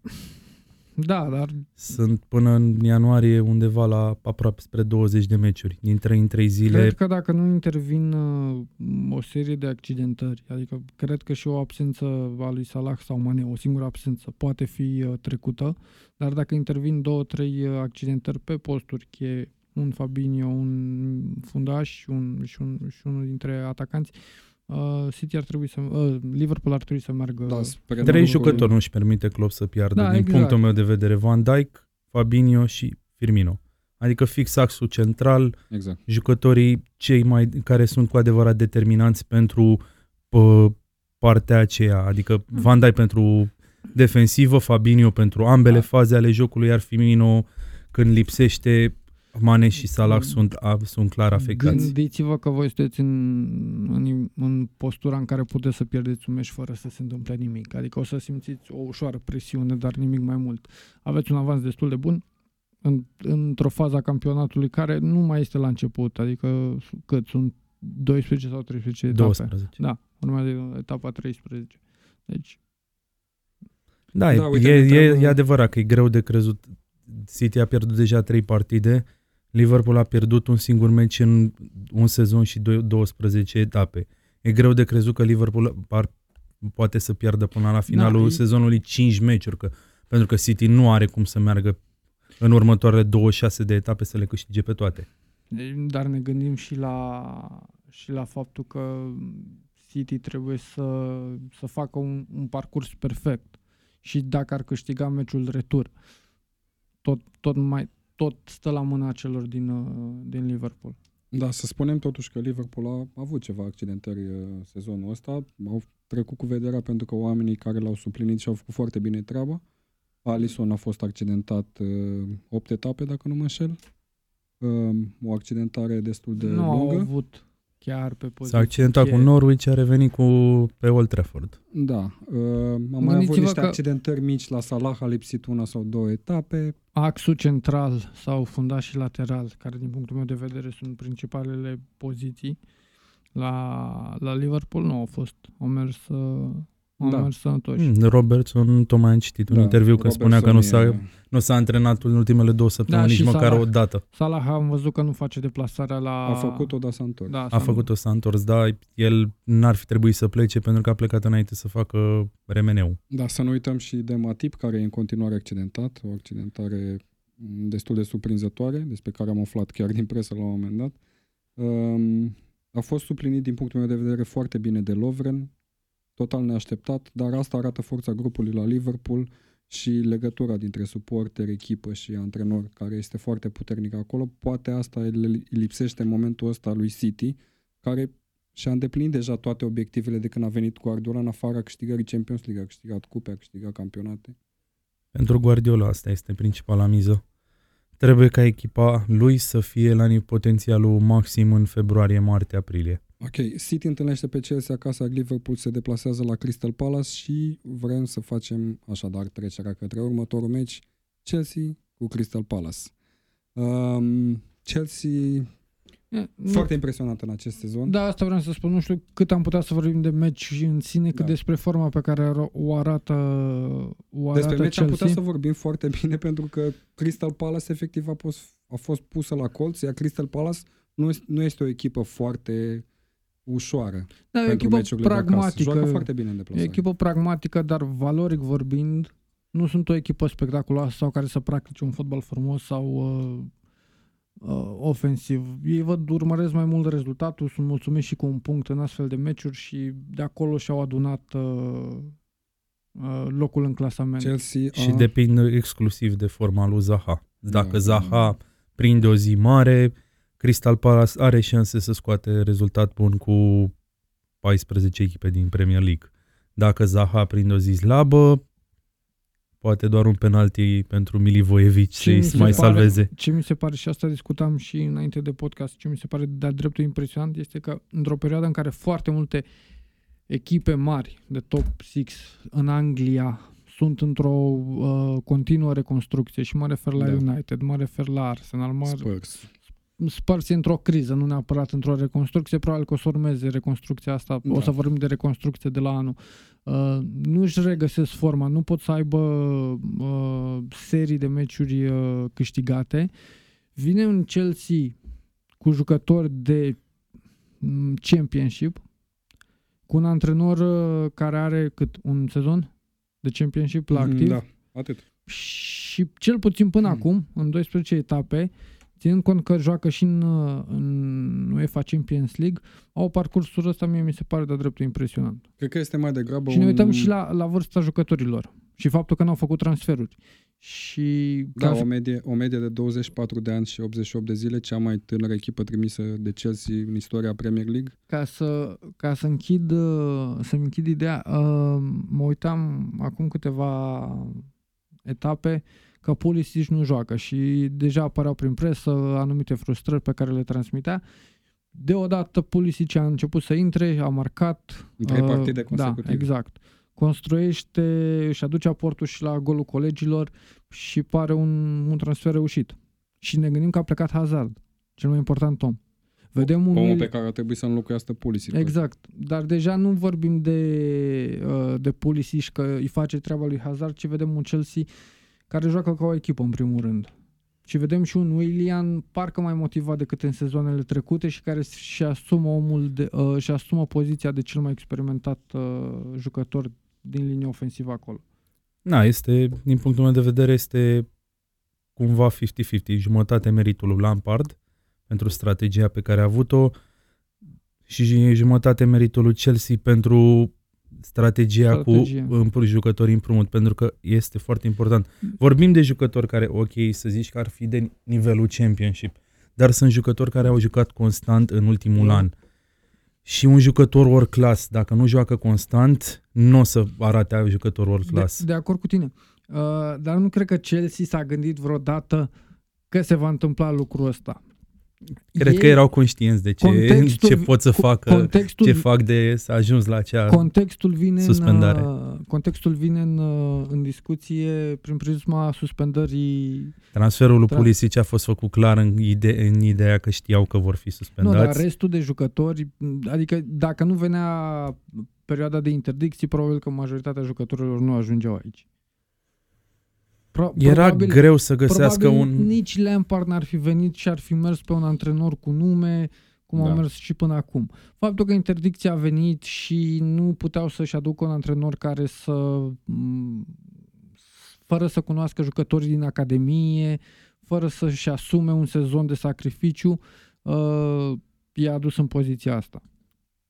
Da, dar... Sunt până în ianuarie undeva la aproape spre 20 de meciuri, din 3 în 3 zile. Cred că dacă nu intervin uh, o serie de accidentări, adică cred că și o absență a lui Salah sau Mane, o singură absență, poate fi uh, trecută, dar dacă intervin două, trei uh, accidentări pe posturi cheie, un Fabinho, un fundaș și, un, și, un, și unul dintre atacanți, uh, City ar trebui să, uh, Liverpool ar trebui să meargă... Da, Trei jucători nu își permite Klopp să piardă, da, din exact. punctul meu de vedere. Van Dijk, Fabinho și Firmino. Adică fix axul central, exact. jucătorii cei mai care sunt cu adevărat determinanți pentru pă, partea aceea, adică hmm. Van Dijk pentru defensivă, Fabinho pentru ambele da. faze ale jocului, iar Firmino când lipsește Mane și Salah sunt, sunt clar afectați. Gândiți-vă că voi sunteți în, în, în postura în care puteți să pierdeți un meci fără să se întâmple nimic. Adică o să simțiți o ușoară presiune, dar nimic mai mult. Aveți un avans destul de bun în, într-o fază a campionatului care nu mai este la început. Adică cât? Sunt 12 sau 13 etape? 12. Da, urmează etapa 13. Deci... Da, da e, e, e adevărat că e greu de crezut. City a pierdut deja 3 partide Liverpool a pierdut un singur meci în un sezon și 12 etape. E greu de crezut că Liverpool ar, poate să piardă până la finalul da, sezonului 5 meciuri, că, pentru că City nu are cum să meargă în următoarele 26 de etape să le câștige pe toate. Dar ne gândim și la, și la faptul că City trebuie să, să facă un, un parcurs perfect și dacă ar câștiga meciul retur, tot, tot mai, tot stă la mâna celor din, uh, din Liverpool. Da, să spunem totuși că Liverpool a avut ceva accidentări uh, sezonul ăsta. Au trecut cu vederea pentru că oamenii care l-au suplinit și-au făcut foarte bine treaba. Alisson a fost accidentat 8 uh, etape, dacă nu mă înșel. O accidentare destul de nu lungă. Nu avut chiar pe poziție. S-a accidentat cheie. cu Norwich, a revenit cu, pe Old Trafford. Da. Uh, am mai avut niște accidentări mici la Salah, a lipsit una sau două etape. Axul central sau fundaș și lateral, care din punctul meu de vedere sunt principalele poziții, la, la Liverpool nu au fost. Au mers uh, am da. mers sănătoși. Mm, Robertson, tocmai am citit un da, interviu că Robertson spunea că nu s-a, e... nu s-a antrenat în ultimele două săptămâni, da, nici măcar Salah, o dată. Salah am văzut că nu face deplasarea la... A făcut-o, dar s-a întors. Da, a făcut-o, s-a întors, da. El n-ar fi trebuit să plece pentru că a plecat înainte să facă remeneu. Da, să nu uităm și de Matip, care e în continuare accidentat, o accidentare destul de surprinzătoare, despre care am aflat chiar din presă la un moment dat. Um, a fost suplinit din punctul meu de vedere foarte bine de Lovren, total neașteptat, dar asta arată forța grupului la Liverpool și legătura dintre suporter, echipă și antrenor, care este foarte puternică acolo. Poate asta îi lipsește în momentul ăsta lui City, care și-a îndeplinit deja toate obiectivele de când a venit cu Guardiola în afara câștigării Champions League, a câștigat cupe, a câștigat campionate. Pentru Guardiola asta este principala miză. Trebuie ca echipa lui să fie la potențialul maxim în februarie, martie, aprilie. Ok, City întâlnește pe Chelsea acasă, Liverpool se deplasează la Crystal Palace și vrem să facem așadar trecerea către următorul meci Chelsea cu Crystal Palace. Um, Chelsea nu, foarte impresionată în acest sezon. Da, asta vreau să spun. Nu știu cât am putea să vorbim de meci în sine, cât da. despre forma pe care o arată, o arată Despre meci am putea să vorbim foarte bine pentru că Crystal Palace efectiv a fost, a fost pusă la colț, iar Crystal Palace nu, nu este o echipă foarte ușoară. Da, e o echipă pragmatică. Joacă foarte bine în deplasare. E o echipă pragmatică, dar valoric vorbind, nu sunt o echipă spectaculoasă sau care să practice un fotbal frumos sau uh, uh, ofensiv. Ei văd, urmăresc mai mult rezultatul, sunt mulțumiți și cu un punct în astfel de meciuri și de acolo și-au adunat uh, uh, locul în clasament. Chelsea, uh... Și depind exclusiv de forma lui Zaha. Dacă da, Zaha prinde o zi mare, Crystal Palace are șanse să scoate rezultat bun cu 14 echipe din Premier League. Dacă Zaha prinde o zi slabă, poate doar un penalti pentru Milivojevic să mai pare, salveze. Ce mi se pare, și asta discutam și înainte de podcast, ce mi se pare de-a dreptul impresionant este că într-o perioadă în care foarte multe echipe mari de top 6 în Anglia sunt într-o uh, continuă reconstrucție și mă refer la da. United, mă refer la Arsenal, mă Spurs. Spurs într-o criză, nu neapărat într-o reconstrucție, probabil că o să urmeze reconstrucția asta, da. o să vorbim de reconstrucție de la anul. Uh, nu își regăsesc forma, nu pot să aibă uh, serii de meciuri uh, câștigate. Vine un Chelsea cu jucători de mm, championship, cu un antrenor uh, care are cât un sezon de championship la mhm, activ. Da, atât. Și cel puțin până mm. acum, în 12 etape, ținând cont că joacă și în, în UEFA Champions League, au parcursul ăsta, mie mi se pare de dreptul impresionant. Cred că este mai degrabă Și ne uităm și la, la vârsta jucătorilor și faptul că n-au făcut transferuri. Și da, o medie, o medie de 24 de ani și 88 de zile, cea mai tânără echipă trimisă de Chelsea în istoria Premier League. Ca să, ca să închid, să-mi închid ideea, mă uitam acum câteva etape, că Pulisic nu joacă și deja apăreau prin presă anumite frustrări pe care le transmitea. Deodată Pulisic a început să intre, a marcat. În trei uh, partide consecutive. Da, exact. Construiește, își aduce aportul și la golul colegilor și pare un, un transfer reușit. Și ne gândim că a plecat Hazard, cel mai important om. Vedem un Omul pe care ar trebui să înlocuiască Pulisic. Exact. Dar deja nu vorbim de, uh, de Pulisic că îi face treaba lui Hazard, ci vedem un Chelsea care joacă ca o echipă în primul rând. Și vedem și un William parcă mai motivat decât în sezoanele trecute și care și asumă omul de, uh, și asumă poziția de cel mai experimentat uh, jucător din linia ofensivă acolo. Da, este, din punctul meu de vedere, este cumva 50-50, jumătate meritul lui Lampard pentru strategia pe care a avut-o și jumătate meritul lui Chelsea pentru strategia, strategia. cu împr- jucători împrumut, pentru că este foarte important. Vorbim de jucători care, ok, să zici că ar fi de nivelul championship, dar sunt jucători care au jucat constant în ultimul mm. an. Și un jucător world class, dacă nu joacă constant, nu o să arate a jucător world class. De, de acord cu tine. Uh, dar nu cred că Chelsea s-a gândit vreodată că se va întâmpla lucrul ăsta. Cred ei, că erau conștienți de ce, ce pot să facă, contextul, ce fac de să ajuns la acea contextul vine suspendare. În, contextul vine în, în discuție prin prisma suspendării... Transferul lui tra- Pulisic a fost făcut clar în, ide- în ideea că știau că vor fi suspendați. Nu, dar restul de jucători, adică dacă nu venea perioada de interdicții, probabil că majoritatea jucătorilor nu ajungeau aici. Pro- Era probabil, greu să găsească un... nici Lampard n-ar fi venit și ar fi mers pe un antrenor cu nume, cum da. a mers și până acum. Faptul că interdicția a venit și nu puteau să-și aducă un antrenor care să... fără să cunoască jucătorii din academie, fără să-și asume un sezon de sacrificiu, uh, i-a adus în poziția asta.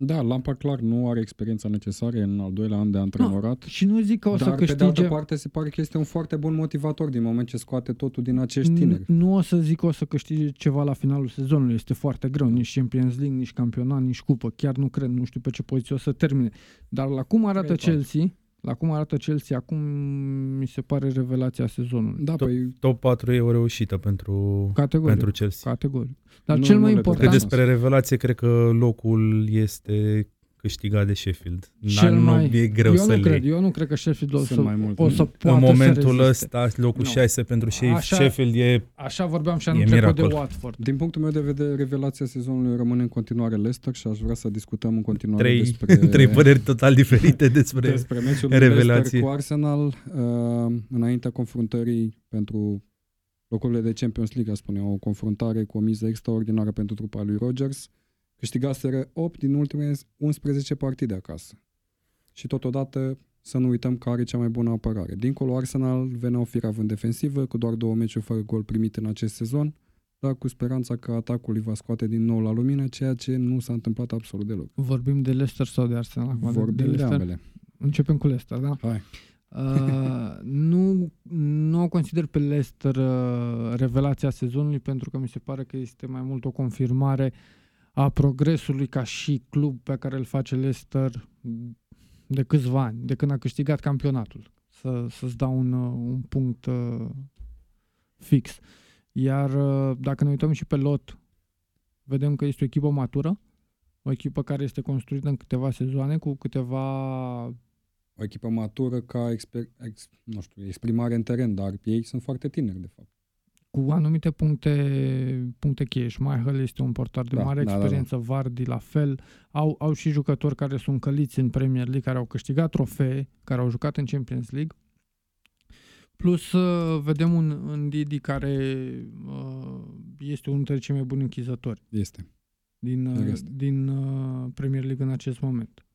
Da, Lampa clar nu are experiența necesară în al doilea an de antrenorat. No, și nu zic că o să dar câștige... pe de altă parte se pare că este un foarte bun motivator din moment ce scoate totul din acești tineri. Nu o să zic că o să câștige ceva la finalul sezonului, este foarte greu, nici Champions League, nici campionat, nici cupă, chiar nu cred, nu știu pe ce poziție o să termine. Dar la cum arată Cred Chelsea, la cum arată Chelsea acum, mi se pare revelația sezonului. Da, top, păi... top 4 e o reușită pentru, Categoric. pentru Chelsea. Categoric. Dar nu, cel mai important... Că despre revelație, cred că locul este câștigat de Sheffield. Cel nu mai... e greu eu să nu cred, Eu nu cred că Sheffield o să, mai mult, o să poată În momentul ăsta, locul no. 6 pentru așa, Sheffield e Așa vorbeam și anul trecut de Watford. Din punctul meu de vedere, revelația sezonului rămâne în continuare Leicester și aș vrea să discutăm în continuare trei, despre... trei păreri total diferite despre, despre meciul revelație. cu Arsenal uh, înaintea confruntării pentru locurile de Champions League, spune, o confruntare cu o miză extraordinară pentru trupa lui Rodgers câștigaseră 8 din ultimele 11 partide acasă. Și totodată să nu uităm că are cea mai bună apărare. Dincolo, Arsenal venea firav în defensivă, cu doar două meciuri fără gol primit în acest sezon, dar cu speranța că atacul îi va scoate din nou la lumină, ceea ce nu s-a întâmplat absolut deloc. Vorbim de Leicester sau de Arsenal? Vorbim de, Leicester? de ambele. Începem cu Leicester, da? Hai. Uh, nu, nu o consider pe Leicester uh, revelația sezonului pentru că mi se pare că este mai mult o confirmare uh, a progresului ca și club pe care îl face Leicester de câțiva ani, de când a câștigat campionatul. Să, să-ți dau un, un punct uh, fix. Iar uh, dacă ne uităm și pe lot, vedem că este o echipă matură, o echipă care este construită în câteva sezoane, cu câteva... O echipă matură ca exper- ex, nu știu, exprimare în teren, dar ei sunt foarte tineri, de fapt cu anumite puncte, puncte cheie. Schmeichel este un portar de da, mare da, experiență, da, da. Vardy la fel. Au, au și jucători care sunt căliți în Premier League, care au câștigat trofee, care au jucat în Champions League. Plus uh, vedem un, un Didi care uh, este unul dintre cei mai buni închizători. Este. Din, uh, din uh, Premier League în acest moment.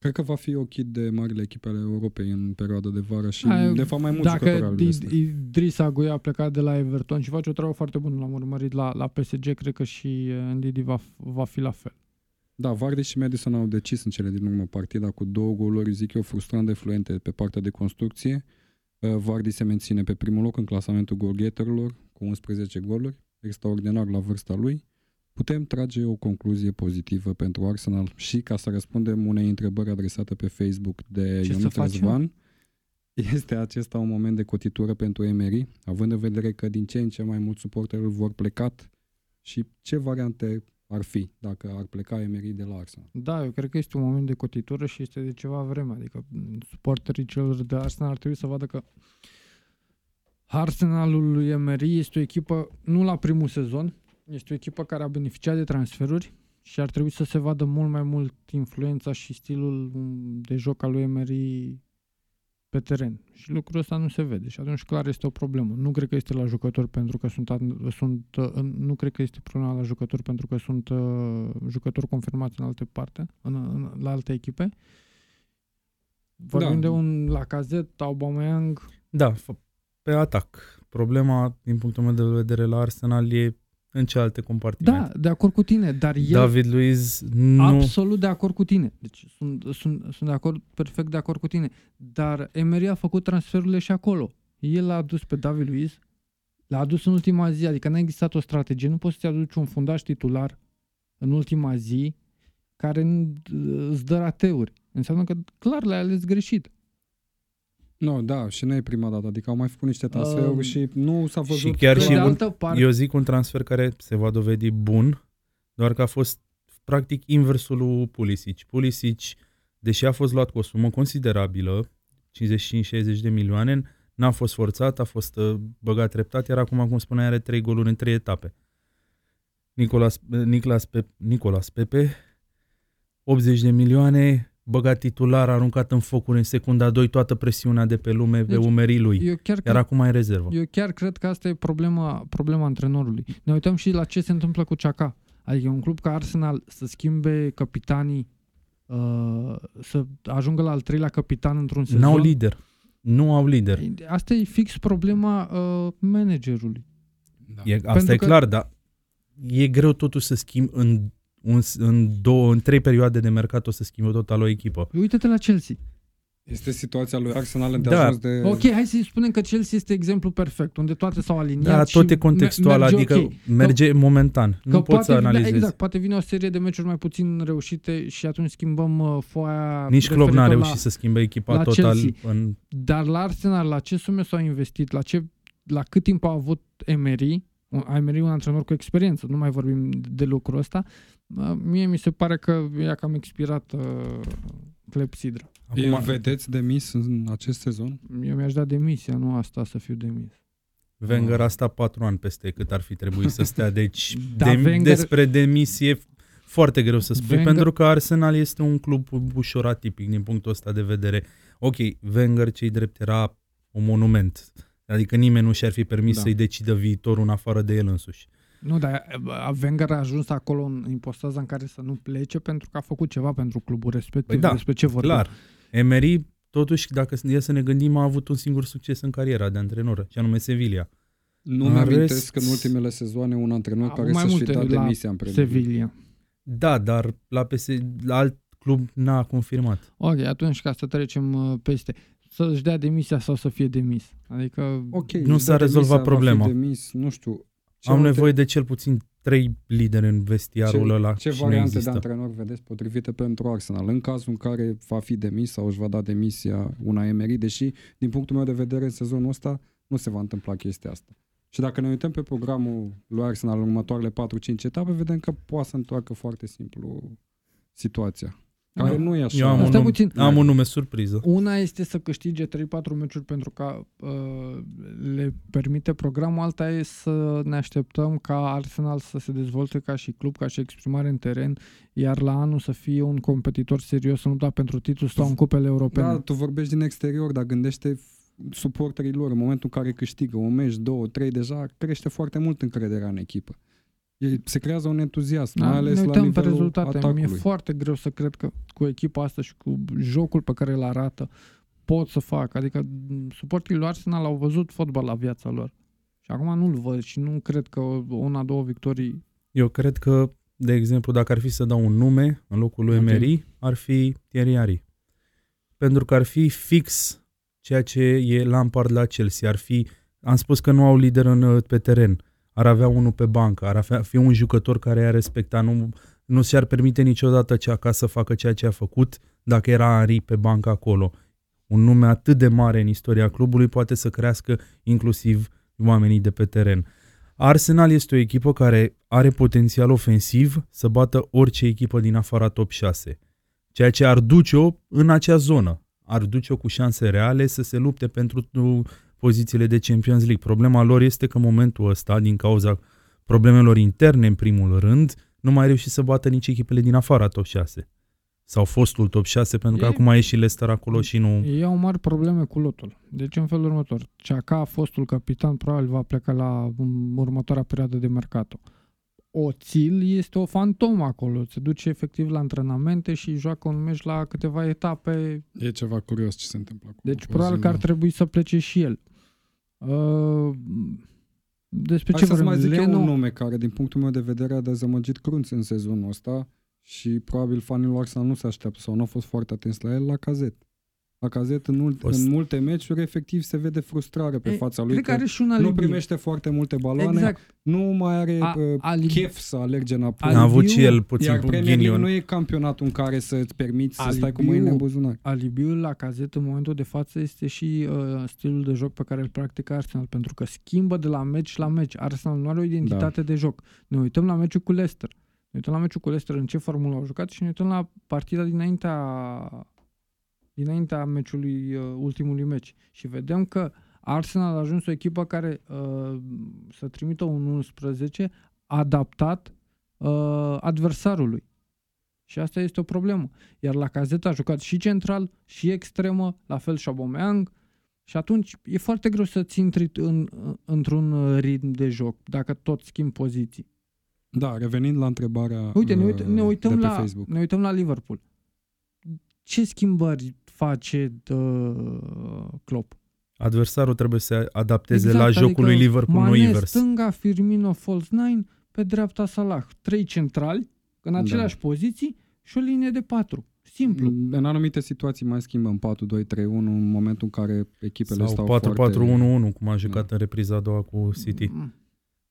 Cred că va fi ochit de marile echipe ale Europei în perioada de vară și Ai, de fapt mai mulți Dacă Idris Agui a plecat de la Everton și face o treabă foarte bună, l-am urmărit la, la PSG, cred că și uh, Ndidi va, va fi la fel. Da, Vardy și Madison au decis în cele din urmă partida cu două goluri, zic eu, frustrant de fluente pe partea de construcție. Uh, Vardy se menține pe primul loc în clasamentul golgheterilor cu 11 goluri, extraordinar la vârsta lui putem trage o concluzie pozitivă pentru Arsenal și ca să răspundem unei întrebări adresate pe Facebook de Ionut Răzvan, este acesta un moment de cotitură pentru Emery, având în vedere că din ce în ce mai mulți suporteri vor plecat și ce variante ar fi dacă ar pleca Emery de la Arsenal? Da, eu cred că este un moment de cotitură și este de ceva vreme, adică suporterii celor de Arsenal ar trebui să vadă că Arsenalul lui Emery este o echipă, nu la primul sezon, este o echipă care a beneficiat de transferuri și ar trebui să se vadă mult mai mult influența și stilul de joc al lui Emery pe teren. Și lucrul ăsta nu se vede și atunci clar este o problemă. Nu cred că este la jucători pentru că sunt, sunt nu cred că este problema la jucători pentru că sunt uh, jucători confirmați în alte parte, în, în, la alte echipe. Vorbim da. de un Lacazette, Aubameyang. Da, pe atac. Problema, din punctul meu de vedere, la Arsenal e în ce alte compartimente. Da, de acord cu tine, dar el... David Luiz nu... Absolut de acord cu tine. Deci sunt, sunt, sunt de acord, perfect de acord cu tine. Dar Emery a făcut transferurile și acolo. El l-a adus pe David Luiz, l-a adus în ultima zi, adică n-a existat o strategie. Nu poți să-ți aduci un fundaș titular în ultima zi care îți dă rateuri. Înseamnă că clar l-ai ales greșit. Nu, da, și nu e prima dată, adică au mai făcut niște transferuri uh, și nu s-a văzut. Și chiar și un, parte... eu zic un transfer care se va dovedi bun, doar că a fost practic inversul lui Pulisic. Pulisic, deși a fost luat cu o sumă considerabilă, 55-60 de milioane, n-a fost forțat, a fost uh, băgat treptat, iar acum, cum spuneai, are trei goluri în trei etape. Nicolas, Nicolas, Pe, Nicolas Pepe, 80 de milioane, băgat titular, aruncat în focuri în secunda 2 toată presiunea de pe lume deci, pe umerii lui. Eu chiar Iar cred, acum e rezervă. Eu chiar cred că asta e problema, problema antrenorului. Ne uităm și la ce se întâmplă cu Ceaca. Adică un club ca Arsenal să schimbe capitanii, uh, să ajungă la al treilea capitan într-un sezon. N-au lider. Nu au lider. Asta e fix problema uh, managerului. Da. E, asta Pentru e că... clar, dar e greu totuși să schimbi în un, în, două, în trei perioade de mercat o să schimbe total o echipă. Uite-te la Chelsea. Este situația lui Arsenal de da. ajuns de... Ok, hai să spunem că Chelsea este exemplu perfect, unde toate s-au aliniat Da, tot e contextual, merge adică okay. merge că, momentan. Că nu poți să analizezi. Exact, poate vine o serie de meciuri mai puțin reușite și atunci schimbăm uh, foaia... Nici Klopp n-a reușit la, să schimbe echipa total. În... Dar la Arsenal, la ce sume s-au investit, la, ce, la cât timp a avut Emery, ai meri un antrenor cu experiență, nu mai vorbim de lucrul ăsta. Mie mi se pare că e cam expirat uh, clepsidra. Acum, vedeți demis în acest sezon? Eu mi-aș da demisia, nu asta să fiu demis. Wenger a stat patru ani peste cât ar fi trebuit să stea, deci da, de, Wenger... despre demisie foarte greu să spui, Wenger... pentru că Arsenal este un club ușor atipic din punctul ăsta de vedere. Ok, Wenger, cei drept, era un monument. Adică nimeni nu și-ar fi permis da. să-i decidă viitorul în afară de el însuși. Nu, dar Wenger a ajuns acolo în impostaza în care să nu plece pentru că a făcut ceva pentru clubul respectiv. Păi da, despre ce vorbim. clar. Emery, totuși, dacă e să ne gândim, a avut un singur succes în cariera de antrenor, și anume Sevilla. Nu mi amintesc că în ultimele sezoane un antrenor care să-și fi dat demisia în Premier Sevilla. Da, dar la, PS, la alt club n-a confirmat. Ok, atunci ca să trecem uh, peste să-și dea demisia sau să fie demis. Adică okay, nu s-a rezolvat problema. Demis, nu știu. Ce Am nevoie de cel puțin trei lideri în vestiarul ce, ăla. Ce variante de antrenor vedeți potrivite pentru Arsenal? În cazul în care va fi demis sau își va da demisia una Emery, deși din punctul meu de vedere în sezonul ăsta nu se va întâmpla chestia asta. Și dacă ne uităm pe programul lui Arsenal în următoarele 4-5 etape, vedem că poate să întoarcă foarte simplu situația. Care nu e așa. Eu am, un, nume, puțin. am un nume surpriză. Una este să câștige 3-4 meciuri pentru că uh, le permite programul, alta e să ne așteptăm ca Arsenal să se dezvolte ca și club, ca și exprimare în teren, iar la anul să fie un competitor serios, nu doar pentru titlu sau în cupele europene. Da, tu vorbești din exterior, dar gândește suporterii lor în momentul în care câștigă un meci, două, trei, deja crește foarte mult încrederea în echipă se creează un entuziasm, da, mai ales ne uităm la pe rezultate. Atacului. Mi-e foarte greu să cred că cu echipa asta și cu jocul pe care îl arată pot să fac. Adică suportii lui Arsenal au văzut fotbal la viața lor. Și acum nu-l văd și nu cred că una, două victorii... Eu cred că, de exemplu, dacă ar fi să dau un nume în locul lui okay. Emery, ar fi Thierry Henry. Pentru că ar fi fix ceea ce e Lampard la Chelsea. Ar fi, am spus că nu au lider în, pe teren ar avea unul pe bancă, ar avea, fi un jucător care i-ar respecta, nu, nu și-ar permite niciodată cea ca să facă ceea ce a făcut dacă era Henry pe bancă acolo. Un nume atât de mare în istoria clubului poate să crească inclusiv oamenii de pe teren. Arsenal este o echipă care are potențial ofensiv să bată orice echipă din afara top 6, ceea ce ar duce-o în acea zonă, ar duce-o cu șanse reale să se lupte pentru pozițiile de Champions League. Problema lor este că în momentul ăsta, din cauza problemelor interne în primul rând, nu mai reușit să bată nici echipele din afara top 6. Sau fostul top 6, pentru că e, acum e și Leicester acolo și nu... E au mari probleme cu lotul. Deci în felul următor, Ceaca, fostul capitan, probabil va pleca la următoarea perioadă de mercato. Oțil este o fantomă acolo. Se duce efectiv la antrenamente și joacă un meci la câteva etape. E ceva curios ce se întâmplă acolo. Deci probabil că ar trebui să plece și el. Uh, despre Hai ce să mai zic Leno... eu un nume care, din punctul meu de vedere, a dezamăgit Crunț în sezonul ăsta și probabil fanii lui Arsenal nu se așteaptă sau nu au fost foarte atenți la el, la cazet. La cazet în, mult, în multe meciuri efectiv se vede frustrare pe e, fața lui că, că are și un nu primește foarte multe baloane, exact. nu mai are A, uh, chef să alerge înapoi. A avut și el puțin Iar Premier League nu e campionatul în care să-ți permiți alibiu, să stai cu mâinile în buzunar. Alibiul la cazet în momentul de față este și uh, stilul de joc pe care îl practică Arsenal, pentru că schimbă de la meci la meci. Arsenal nu are o identitate da. de joc. Ne uităm la meciul cu Leicester. Ne uităm la meciul cu Leicester în ce formulă au jucat și ne uităm la partida dinaintea dinaintea meciului, uh, ultimului meci. Și vedem că Arsenal a ajuns o echipă care uh, să trimită un 11 adaptat uh, adversarului. Și asta este o problemă. Iar la cazeta a jucat și central, și extremă, la fel și Aubameyang, și atunci e foarte greu să-ți intri în, într-un ritm de joc, dacă tot schimbi poziții. Da, revenind la întrebarea Uite, ne, uit- ne uităm de pe la, Facebook. Ne uităm la Liverpool. Ce schimbări face uh, Klopp. Adversarul trebuie să adapteze exact, la jocul adică lui Liverpool, Mane, nu invers. stânga, Firmino, false nine, pe dreapta Salah. Trei centrali, în da. aceleași da. poziții și o linie de patru. Simplu. În anumite situații mai schimbăm 4-2-3-1 în momentul în care echipele Sau stau 4-4-1-1, foarte... cum a jucat da. în repriza a doua cu City. Mm.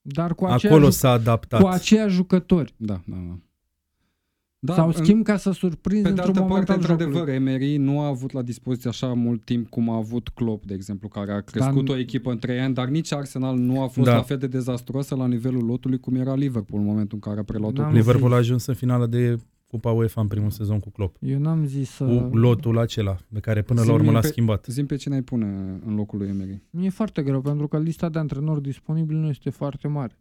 Dar cu Acolo s-a adaptat. Cu aceiași jucători. Da, da, da. Da, Sau schimb în, ca să surprinzi Pe de într-un altă moment parte, într-adevăr, Emery nu a avut la dispoziție așa mult timp cum a avut Klopp, de exemplu, care a crescut dar, o echipă în trei ani, dar nici Arsenal nu a fost da. la fel de dezastruoasă la nivelul lotului cum era Liverpool în momentul în care a preluat-o. Liverpool a ajuns în finală de Cupa UEFA în primul sezon cu Klopp. Eu n-am zis să... Cu lotul acela, pe care până zim la urmă l-a pe, schimbat. Zim pe cine ai pune în locul lui Emery. Mi-e foarte greu, pentru că lista de antrenori disponibili nu este foarte mare.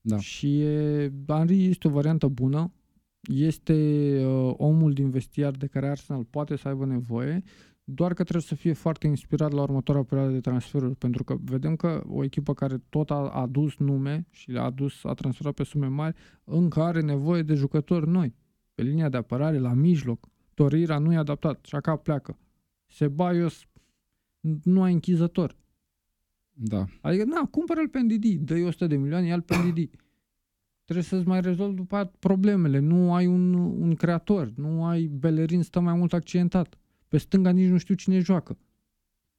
Da. Și e, Henry este o variantă bună, este uh, omul din vestiar de care Arsenal poate să aibă nevoie, doar că trebuie să fie foarte inspirat la următoarea perioadă de transferuri, pentru că vedem că o echipă care tot a adus nume și a adus, a transferat pe sume mari, încă are nevoie de jucători noi. Pe linia de apărare, la mijloc, Torira nu e adaptat, și acá pleacă. Sebaios nu ai închizător. Da. Adică, na, cumpără-l pe NDD, dă-i 100 de milioane, ia-l pe NDD. Trebuie să-ți mai rezolvi după problemele. Nu ai un, un creator, nu ai Bellerin, stă mai mult accidentat. Pe stânga nici nu știu cine joacă.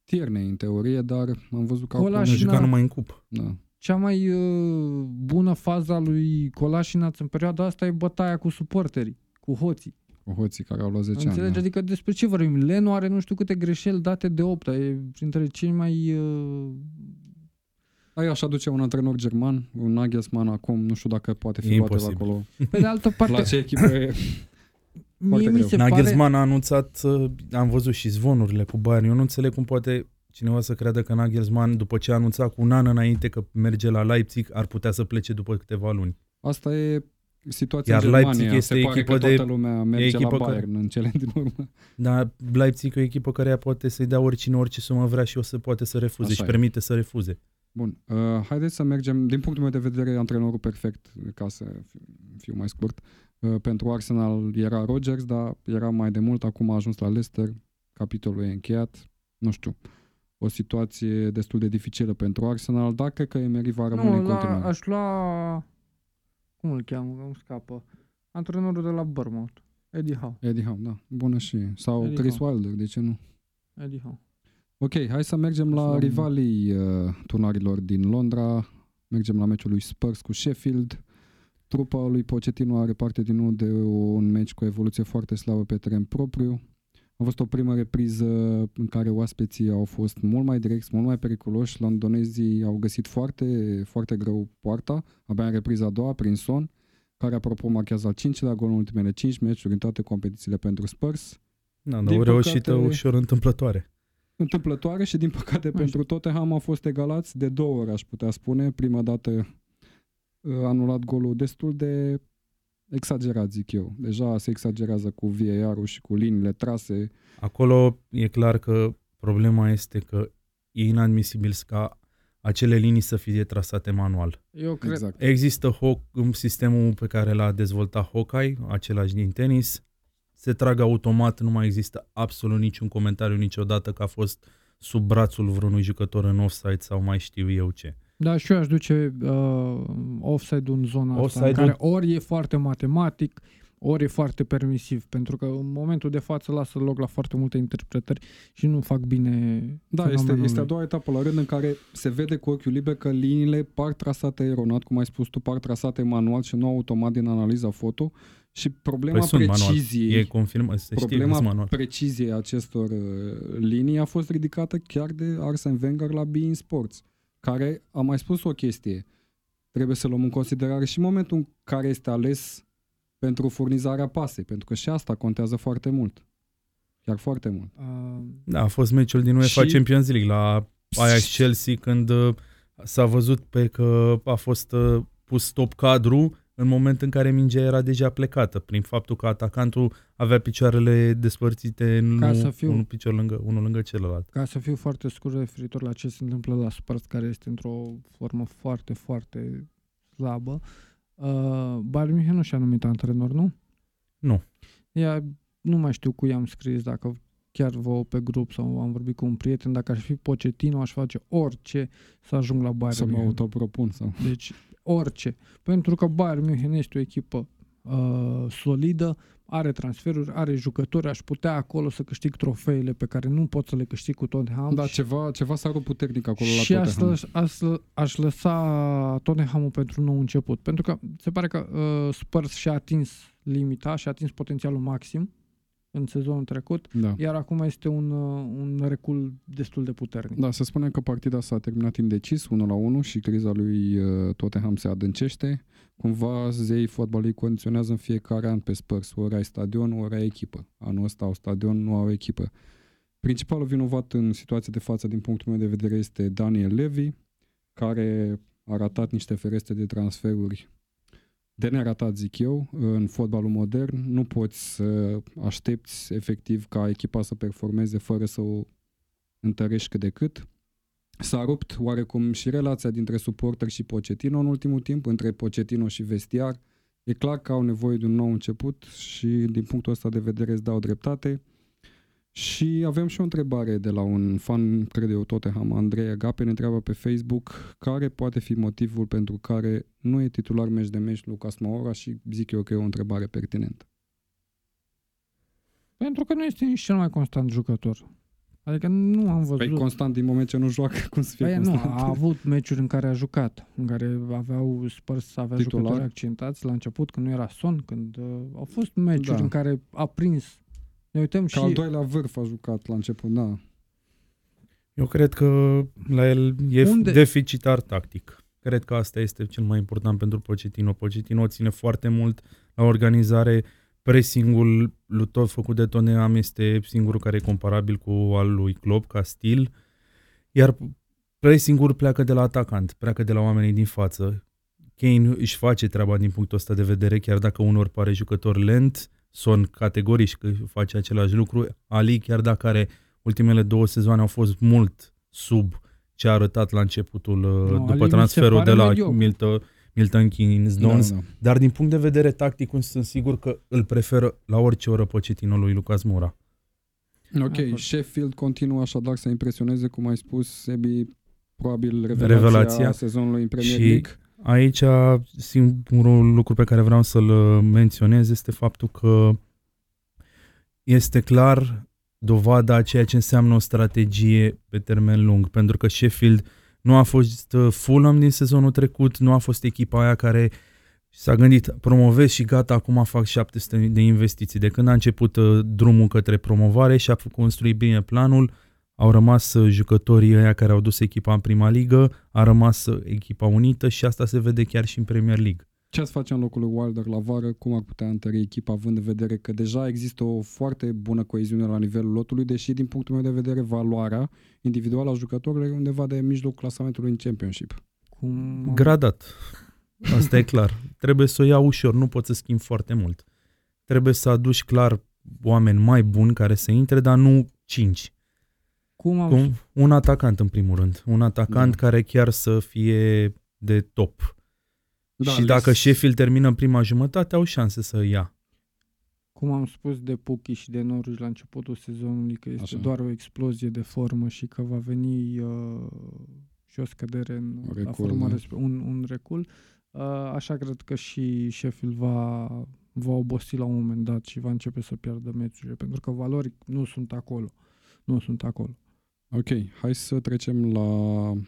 Tierney, în teorie, dar am văzut că acum... jucat numai în cup. Da. Cea mai uh, bună faza lui Colașinaț în perioada asta e bătaia cu suporterii, cu hoții. Cu hoții care au luat 10 Înțelegi? ani. Da. Adică despre ce vorbim? Lenu are nu știu câte greșeli date de 8 e printre cei mai uh, ai așa duce un antrenor german, un Nagelsmann acum, nu știu dacă poate fi luat acolo. Pe de altă parte... La ce echipă e... Mie mi se Nagelsmann pare... a anunțat, uh, am văzut și zvonurile cu Bayern, eu nu înțeleg cum poate cineva să creadă că Nagelsmann, după ce a anunțat cu un an înainte că merge la Leipzig, ar putea să plece după câteva luni. Asta e situația Iar în Germania. Leipzig este Se echipă pare că toată lumea merge echipă la Bayern că, în cele din urmă. Dar Leipzig e o echipă care poate să-i dea oricine orice sumă vrea și o să poate să refuze Așa și e. permite să refuze. Bun, uh, haideți să mergem, din punctul meu de vedere, antrenorul perfect, ca să fiu mai scurt. Uh, pentru Arsenal era Rodgers, dar era mai de mult, acum a ajuns la Leicester, capitolul e încheiat, nu știu. O situație destul de dificilă pentru Arsenal, dar cred că Emery va rămâne nu, în continuare. La, aș lua, cum îl cheamă, îmi scapă, antrenorul de la Bournemouth, Eddie Howe. Eddie Howe, da, bună și Sau Eddie Chris Howe. Wilder, de ce nu? Eddie Howe. Ok, hai să mergem la rivalii uh, turnarilor din Londra. Mergem la meciul lui Spurs cu Sheffield. Trupa lui Pochettino are parte din nou de un meci cu evoluție foarte slabă pe teren propriu. A fost o primă repriză în care oaspeții au fost mult mai direcți, mult mai periculoși. Londonezii au găsit foarte, foarte greu poarta, abia în repriza a doua, prin Son, care apropo marchează al cincilea gol în ultimele cinci meciuri în toate competițiile pentru Spurs. Da, dar o reușită păcate, ușor întâmplătoare întâmplătoare și din păcate Așa. pentru Tottenham au fost egalați de două ori, aș putea spune. Prima dată uh, anulat golul destul de exagerat, zic eu. Deja se exagerează cu VAR-ul și cu liniile trase. Acolo e clar că problema este că e inadmisibil ca acele linii să fie trasate manual. Eu cred. Exact. Există ho- sistemul pe care l-a dezvoltat Hawkeye, același din tenis, se trag automat, nu mai există absolut niciun comentariu niciodată că a fost sub brațul vreunui jucător în offside sau mai știu eu ce. Da, și eu aș duce uh, offside în zona offside asta, în care ori e foarte matematic, ori e foarte permisiv, pentru că în momentul de față lasă loc la foarte multe interpretări și nu fac bine Da, este, este a doua etapă la rând în care se vede cu ochiul liber că liniile par trasate eronat, cum ai spus tu, par trasate manual și nu automat din analiza foto și problema păi preciziei, manual. E confirmat, se problema știe manual. preciziei acestor uh, linii a fost ridicată chiar de Arsene Wenger la Bein Sports, care a mai spus o chestie. Trebuie să luăm în considerare și momentul în care este ales pentru furnizarea pasei, pentru că și asta contează foarte mult. Chiar foarte mult. Uh, da, a fost meciul din UEFA și... Champions League la Ajax Chelsea când uh, s-a văzut pe că a fost uh, pus stop cadru în moment în care mingea era deja plecată, prin faptul că atacantul avea picioarele despărțite în ca să fiu, unul picior lângă, unul lângă celălalt. Ca să fiu foarte scurt referitor la ce se întâmplă la Spurs, care este într-o formă foarte, foarte slabă, uh, Bayern München nu și-a numit antrenor, nu? Nu. Ea, nu mai știu cu i-am scris, dacă chiar vă pe grup sau am vorbit cu un prieten, dacă aș fi Pochettino, aș face orice să ajung la Bayern Să mă autopropun. Sau... Deci orice. Pentru că Bayern München este o echipă uh, solidă, are transferuri, are jucători, aș putea acolo să câștig trofeile pe care nu pot să le câștig cu Tottenham. Da, și, ceva, ceva s-a rupt puternic acolo și la Tottenham. Și aș, aș, aș lăsa Tottenham pentru nou început. Pentru că se pare că uh, Spurs și-a atins limita și a atins potențialul maxim în sezonul trecut, da. iar acum este un, uh, un recul destul de puternic. Da, se spune că partida s-a terminat indecis, 1 la 1 și criza lui uh, Tottenham se adâncește. Cumva zei fotbalului condiționează în fiecare an pe Spurs, ori ai stadion, ori ai echipă. Anul ăsta au stadion, nu au echipă. Principalul vinovat în situația de față, din punctul meu de vedere, este Daniel Levy, care a ratat niște fereste de transferuri de neratat, zic eu, în fotbalul modern. Nu poți să aștepți efectiv ca echipa să performeze fără să o întărești cât de cât. S-a rupt oarecum și relația dintre suporter și Pochettino în ultimul timp, între Pochettino și vestiar. E clar că au nevoie de un nou început și din punctul ăsta de vedere îți dau dreptate. Și avem și o întrebare de la un fan, cred eu, Tottenham, Andrei Agape, ne întreabă pe Facebook care poate fi motivul pentru care nu e titular meci de meci Lucas Maura și zic eu că e o întrebare pertinentă. Pentru că nu este nici cel mai constant jucător. Adică nu am văzut... Păi constant din moment ce nu joacă, cum să fie păi constant? Nu, a avut meciuri în care a jucat, în care aveau spărs să avea Titular. jucători accentați la început, când nu era son, când uh, au fost meciuri da. în care a prins ne uităm Ca și... al doilea vârf a jucat la început, da. Eu cred că la el e Unde? deficitar tactic. Cred că asta este cel mai important pentru Pochettino. Pochettino ține foarte mult la organizare. Pressingul lui tot făcut de Tottenham este singurul care e comparabil cu al lui Klopp ca stil. Iar pressingul pleacă de la atacant, pleacă de la oamenii din față. Kane își face treaba din punctul ăsta de vedere, chiar dacă unor pare jucător lent, Son categoric că face același lucru. Ali, chiar dacă are ultimele două sezoane au fost mult sub ce a arătat la începutul, no, după Ali transferul de la Milton, Milton Keynes Dons, da, da. dar din punct de vedere tactic sunt sigur că îl preferă la orice oră Pochettino lui Lucas Moura. Ok, Sheffield continuă așadar să impresioneze, cum ai spus, Sebi, probabil revelația, revelația. sezonului în Premier League. Aici singurul lucru pe care vreau să-l uh, menționez este faptul că este clar dovada a ceea ce înseamnă o strategie pe termen lung, pentru că Sheffield nu a fost uh, Fulham din sezonul trecut, nu a fost echipa aia care s-a gândit promovez și gata, acum fac 700 de investiții. De când a început uh, drumul către promovare și a construit bine planul, au rămas uh, jucătorii ăia care au dus echipa în prima ligă, a rămas uh, echipa unită și asta se vede chiar și în Premier League. Ce ați face în locul lui Wilder la vară? Cum ar putea întări echipa, având în vedere că deja există o foarte bună coeziune la nivelul lotului, deși din punctul meu de vedere valoarea individuală a jucătorilor e undeva de mijloc clasamentului în Championship. Cum... Gradat. Asta e clar. Trebuie să o iau ușor, nu poți să schimbi foarte mult. Trebuie să aduci clar oameni mai buni care să intre, dar nu cinci. Cum am... Cum? Un atacant, în primul rând. Un atacant da. care chiar să fie de top. Da, și dacă Sheffield termină în prima jumătate, au șanse să ia. Cum am spus de Puki și de Norwich la începutul sezonului, că este Așa. doar o explozie de formă și că va veni uh, și o scădere în recul, la formă, da. un, un recul. Uh, așa cred că și Sheffield va, va obosi la un moment dat și va începe să piardă meciurile, pentru că valori nu sunt acolo. Nu sunt acolo. Ok, hai să trecem la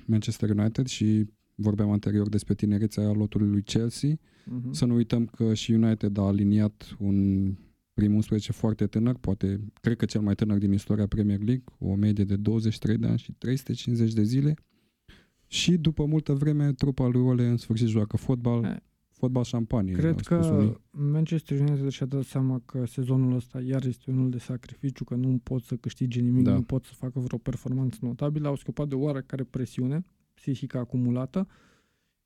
Manchester United și vorbeam anterior despre tinerețea lotului lui Chelsea. Uh-huh. Să nu uităm că și United a aliniat un prim 11 foarte tânăr, poate, cred că cel mai tânăr din istoria Premier League, o medie de 23 de ani și 350 de zile. Și după multă vreme, trupa lui Ole în sfârșit joacă fotbal. Eh, fotbal șampanie. Cred că unii. Manchester United și-a dat seama că sezonul ăsta iar este unul de sacrificiu, că nu pot să câștige nimic, da. nu pot să facă vreo performanță notabilă. Au scăpat de oarecare presiune psihică acumulată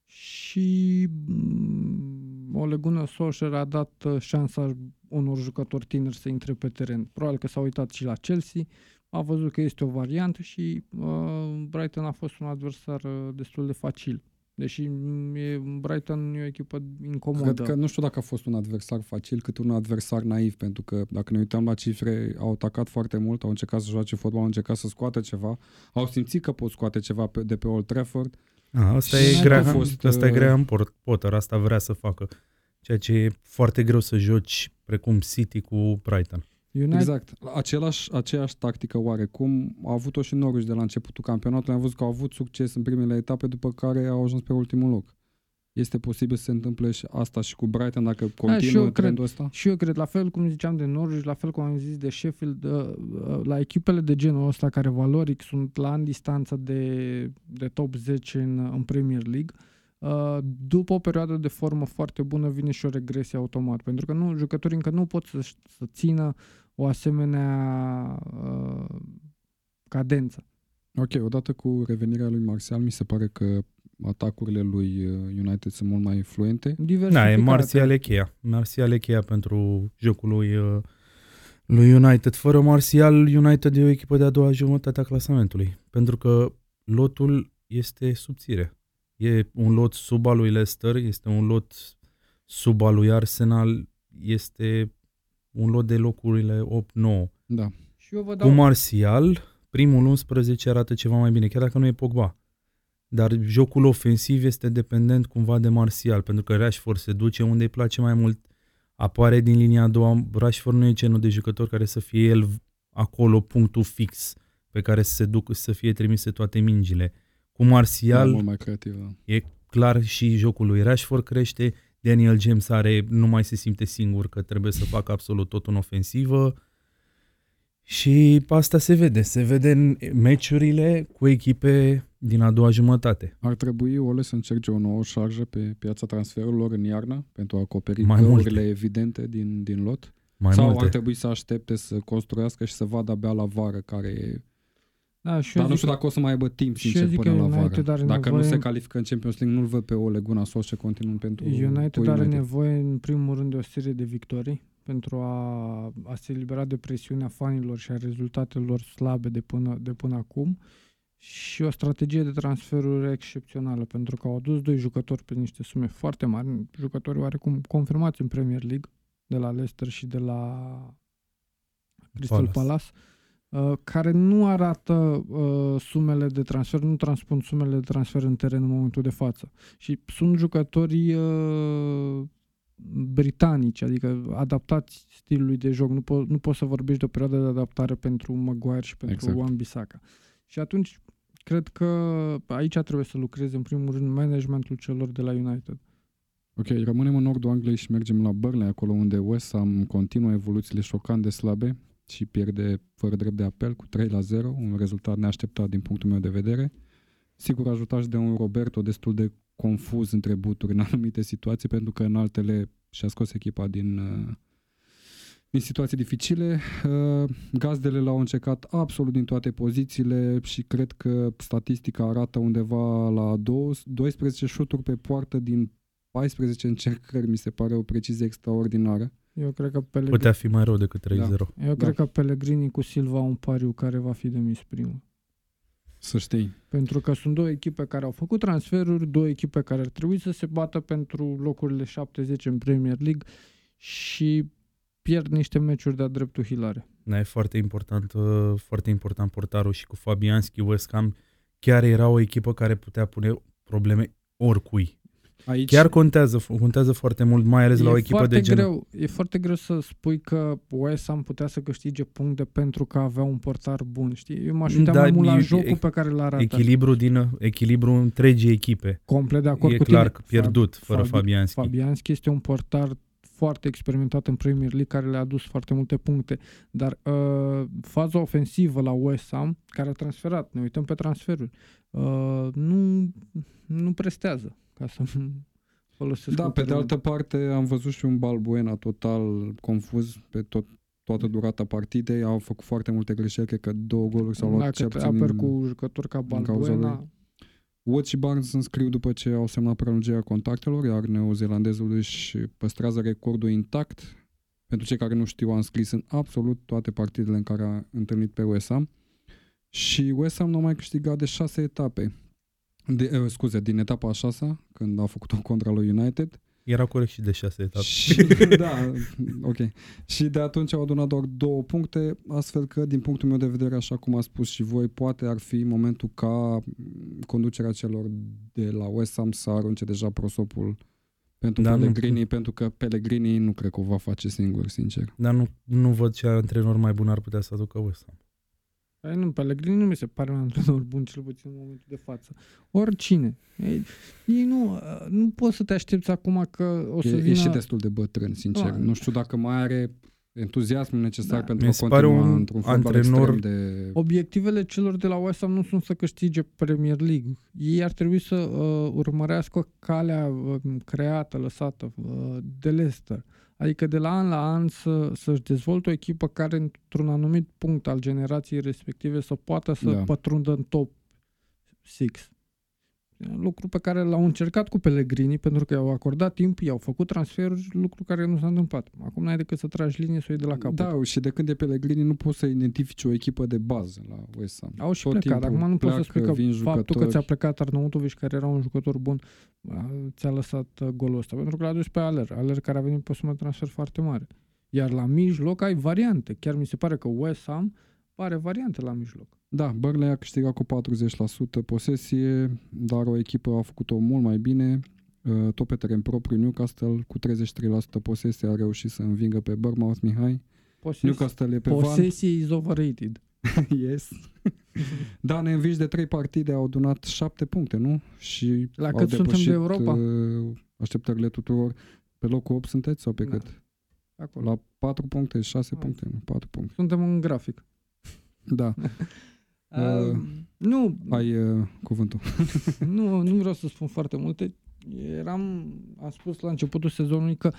și mm, o legună Solskjaer a dat uh, șansa unor jucători tineri să intre pe teren. Probabil că s-a uitat și la Chelsea, a văzut că este o variantă și uh, Brighton a fost un adversar uh, destul de facil. Deși e, Brighton e o echipă incomodă. Cred că nu știu dacă a fost un adversar facil, cât un adversar naiv, pentru că dacă ne uităm la cifre, au atacat foarte mult, au încercat să joace fotbal, au încercat să scoate ceva, au simțit că pot scoate ceva pe, de pe Old Trafford. A, asta e Graham, fost, asta e uh, Graham Potter, asta vrea să facă. Ceea ce e foarte greu să joci precum City cu Brighton. United... Exact. Același, aceeași tactică oarecum a avut-o și Norwich de la începutul campionatului. Am văzut că au avut succes în primele etape, după care au ajuns pe ultimul loc. este posibil să se întâmple și asta și cu Brighton dacă continuă da, trendul cred, ăsta? Și eu cred, la fel cum ziceam de Norwich, la fel cum am zis de Sheffield, uh, uh, la echipele de genul ăsta care valoric sunt la în distanță de, de top 10 în, în Premier League, uh, după o perioadă de formă foarte bună vine și o regresie automat, pentru că nu jucătorii încă nu pot să, să țină o asemenea uh, cadență. Ok, odată cu revenirea lui Martial, mi se pare că atacurile lui uh, United sunt mult mai influente. Da, e Martial e cheia. Martial e cheia pentru jocul lui, uh, lui United. Fără Martial, United e o echipă de a doua jumătate a clasamentului. Pentru că lotul este subțire. E un lot sub al lui Leicester, este un lot sub al lui Arsenal, este un lot de locurile 8-9. Da. Și eu vă dau... Cu Martial, primul 11 arată ceva mai bine, chiar dacă nu e Pogba. Dar jocul ofensiv este dependent cumva de Martial, pentru că Rashford se duce unde îi place mai mult, apare din linia a doua. Rashford nu e genul de jucător care să fie el acolo punctul fix pe care să se ducă să fie trimise toate mingile. Cu Martial mult mai creativ, da. e clar și jocul lui Rashford crește, Daniel James are, nu mai se simte singur că trebuie să facă absolut tot în ofensivă. Și asta se vede. Se vede în meciurile cu echipe din a doua jumătate. Ar trebui Ole să încerce o nouă șarjă pe piața transferurilor în iarnă pentru a acoperi mai multe. evidente din, din lot? Mai Sau multe. ar trebui să aștepte să construiască și să vadă abia la vară care e da, și dar nu știu dacă o să mai aibă timp, sincer, până la vară. Dacă nevoie... nu se califică în Champions League, nu-l văd pe Ole Gunnar Solskjaer continuând pentru United, United are nevoie, în primul rând, de o serie de victorii pentru a, a se libera de presiunea fanilor și a rezultatelor slabe de până, de până acum și o strategie de transferuri excepțională, pentru că au adus doi jucători pe niște sume foarte mari, jucători oarecum confirmați în Premier League, de la Leicester și de la Crystal Palace, Palace. uh, care nu arată uh, sumele de transfer, nu transpun sumele de transfer în teren în momentul de față. Și sunt jucători uh, britanici, adică adaptați stilului de joc. Nu, po- nu poți să vorbești de o perioadă de adaptare pentru Maguire și pentru exact. Wan-Bissaka. Și atunci, cred că aici trebuie să lucreze în primul rând managementul celor de la United. Ok, rămânem în nordul Angliei și mergem la Burnley, acolo unde West Ham continuă evoluțiile șocant de slabe și pierde fără drept de apel cu 3 la 0, un rezultat neașteptat din punctul meu de vedere. Sigur ajutat și de un Roberto destul de confuz între buturi în anumite situații, pentru că în altele și-a scos echipa din, uh, din situații dificile. Uh, gazdele l-au încercat absolut din toate pozițiile și cred că statistica arată undeva la 12 șuturi pe poartă din 14 încercări, mi se pare o precizie extraordinară. Eu cred că Pellegrini... Putea fi mai rău decât 3-0. Da. Eu cred da. că Pellegrini cu Silva un pariu care va fi demis primul. Să știi. Pentru că sunt două echipe care au făcut transferuri, două echipe care ar trebui să se bată pentru locurile 70 în Premier League și pierd niște meciuri de-a dreptul hilare. Da, e foarte important, uh, foarte important portarul și cu Fabianski, West Ham chiar era o echipă care putea pune probleme oricui. Aici Chiar contează, contează foarte mult, mai ales e la o echipă de genul. Greu, e foarte greu să spui că West Ham putea să câștige puncte pentru că avea un portar bun, știi? Eu m-aș uita da, mai mult la jocul e, pe care l arată. Echilibru din echilibru întregii echipe. Complet de acord e cu clar tine. pierdut Fabi, fără Fabianski. Fabianski este un portar foarte experimentat în Premier League, care le-a adus foarte multe puncte, dar uh, faza ofensivă la West Ham, care a transferat, ne uităm pe transferuri, uh, nu, nu prestează ca să folosesc. Da, pe de altă parte am văzut și un Balbuena total confuz pe tot, toată durata partidei. Au făcut foarte multe greșeli, cred că două goluri s-au luat cel puțin aper cu jucători ca Balbuena. Watt și Barnes se înscriu după ce au semnat prelungirea contactelor, iar neozelandezul își păstrează recordul intact. Pentru cei care nu știu, a înscris în absolut toate partidele în care a întâlnit pe West Ham. Și West Ham nu a mai câștigat de șase etape. De, uh, scuze, din etapa a șasea, când a făcut-o contra lui United. Era corect și de șase etape. Și, da, ok. Și de atunci au adunat doar două puncte, astfel că, din punctul meu de vedere, așa cum a spus și voi, poate ar fi momentul ca conducerea celor de la West Ham să arunce deja prosopul pentru da, Pellegrini, nu. pentru că Pellegrini nu cred că o va face singur, sincer. Dar nu, nu văd ce antrenor mai bun ar putea să aducă West Ham. Păi nu, Pellegrini nu mi se pare un antrenor bun, cel puțin în momentul de față. Oricine. Ei, ei nu, nu poți să te aștepți acum că o să e, vină... E și destul de bătrân, sincer. Da. Nu știu dacă mai are entuziasmul necesar da. pentru Mi a continua un într-un antrenor de... Obiectivele celor de la West Ham nu sunt să câștige Premier League. Ei ar trebui să uh, urmărească calea uh, creată, lăsată uh, de Leicester. Adică de la an la an să, să-și dezvolte o echipă care într-un anumit punct al generației respective să poată să da. pătrundă în top 6 lucru pe care l-au încercat cu Pellegrini pentru că i-au acordat timp, i-au făcut transferuri, lucru care nu s-a întâmplat. Acum n-ai decât să tragi linie să o iei de la capăt. Da, și de când e Pellegrini nu poți să identifici o echipă de bază la West Ham. Au și Tot plecat, acum nu poți să spui că faptul jucători. că ți-a plecat Arnautovic, care era un jucător bun, ți-a lăsat uh, golul ăsta, pentru că l-a dus pe Aler, Aler care a venit pe sumă transfer foarte mare. Iar la mijloc ai variante. Chiar mi se pare că West Ham are variante la mijloc. Da, Burnley a câștigat cu 40% posesie, dar o echipă a făcut-o mult mai bine. Uh, tot pe teren propriu, Newcastle cu 33% posesie a reușit să învingă pe Bournemouth Mihai. Poses- Newcastle e pe Posesie van. is overrated. yes. da, ne învinși de trei partide, au adunat șapte puncte, nu? Și La cât suntem de Europa? Uh, așteptările tuturor. Pe locul 8 sunteți sau pe da. cât? Acolo. La 4 puncte, 6 puncte, nu, 4 puncte. Suntem în grafic. Da. Uh, nu. Ai uh, cuvântul. nu, nu vreau să spun foarte multe. Eram, am spus la începutul sezonului că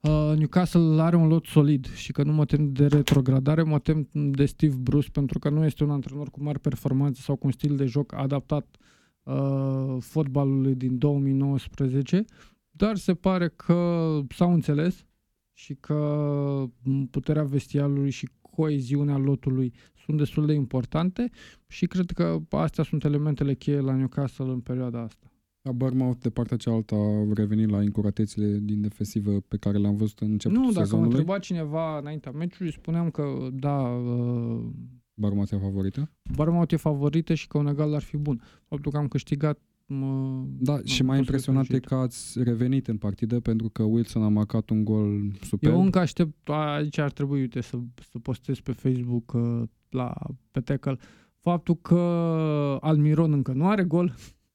uh, Newcastle are un lot solid și că nu mă tem de retrogradare, mă tem de Steve Bruce pentru că nu este un antrenor cu mari performanțe sau cu un stil de joc adaptat uh, fotbalului din 2019, dar se pare că s-au înțeles și că puterea vestialului și coeziunea lotului sunt destul de importante și cred că astea sunt elementele cheie la Newcastle în perioada asta. La Bournemouth, de partea cealaltă, a revenit la incuratețile din defensivă pe care le-am văzut în începutul Nu, dacă sezonului. mă întreba cineva înaintea meciului, spuneam că, da... Uh, Bournemouth e favorită? Bournemouth e favorită și că un egal ar fi bun. Faptul că am câștigat mă, da, și mai impresionant e că ați revenit în partidă pentru că Wilson a marcat un gol super. Eu încă aștept, aici ar trebui, uite, să, să postez pe Facebook uh, la, pe tackle, faptul că Almiron încă nu are gol,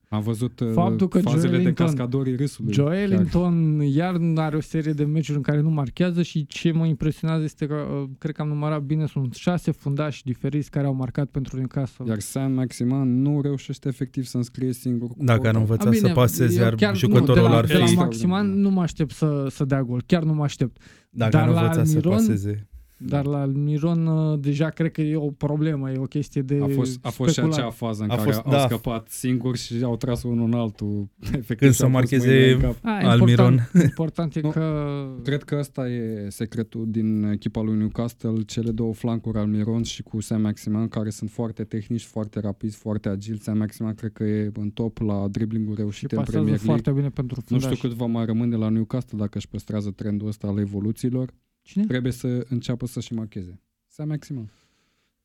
am văzut uh, Faptul că fazele Joelinton, de cascadorii râsului. Joelinton iar are o serie de meciuri în care nu marchează și ce mă impresionează este că, uh, cred că am numărat bine, sunt șase fundași diferiți care au marcat pentru Newcastle. Iar Sam Maximan nu reușește efectiv să înscrie singur. Dacă nu învăța să paseze, iar chiar, jucătorul nu, de la, ar fi... De la Maximan nu mă aștept să, să dea gol, chiar nu mă aștept. Dacă Dar nu învăța să paseze dar la Miron uh, deja cred că e o problemă, e o chestie de A fost, a fost și acea fază în a care fost, au da. scăpat singur și au tras unul în altul. Efectiv, Când să marcheze Almiron. Important e că... Cred că ăsta e secretul din echipa lui Newcastle, cele două flancuri Almiron și cu Sam Maximan, care sunt foarte tehnici, foarte rapizi, foarte agili. Sam Maximan cred că e în top la dribbling-uri reușite în Premier League. foarte bine pentru fundaș. Nu știu cât va mai rămâne la Newcastle dacă își păstrează trendul ăsta al evoluțiilor. Cine? Trebuie să înceapă să-și marcheze. Să maximum.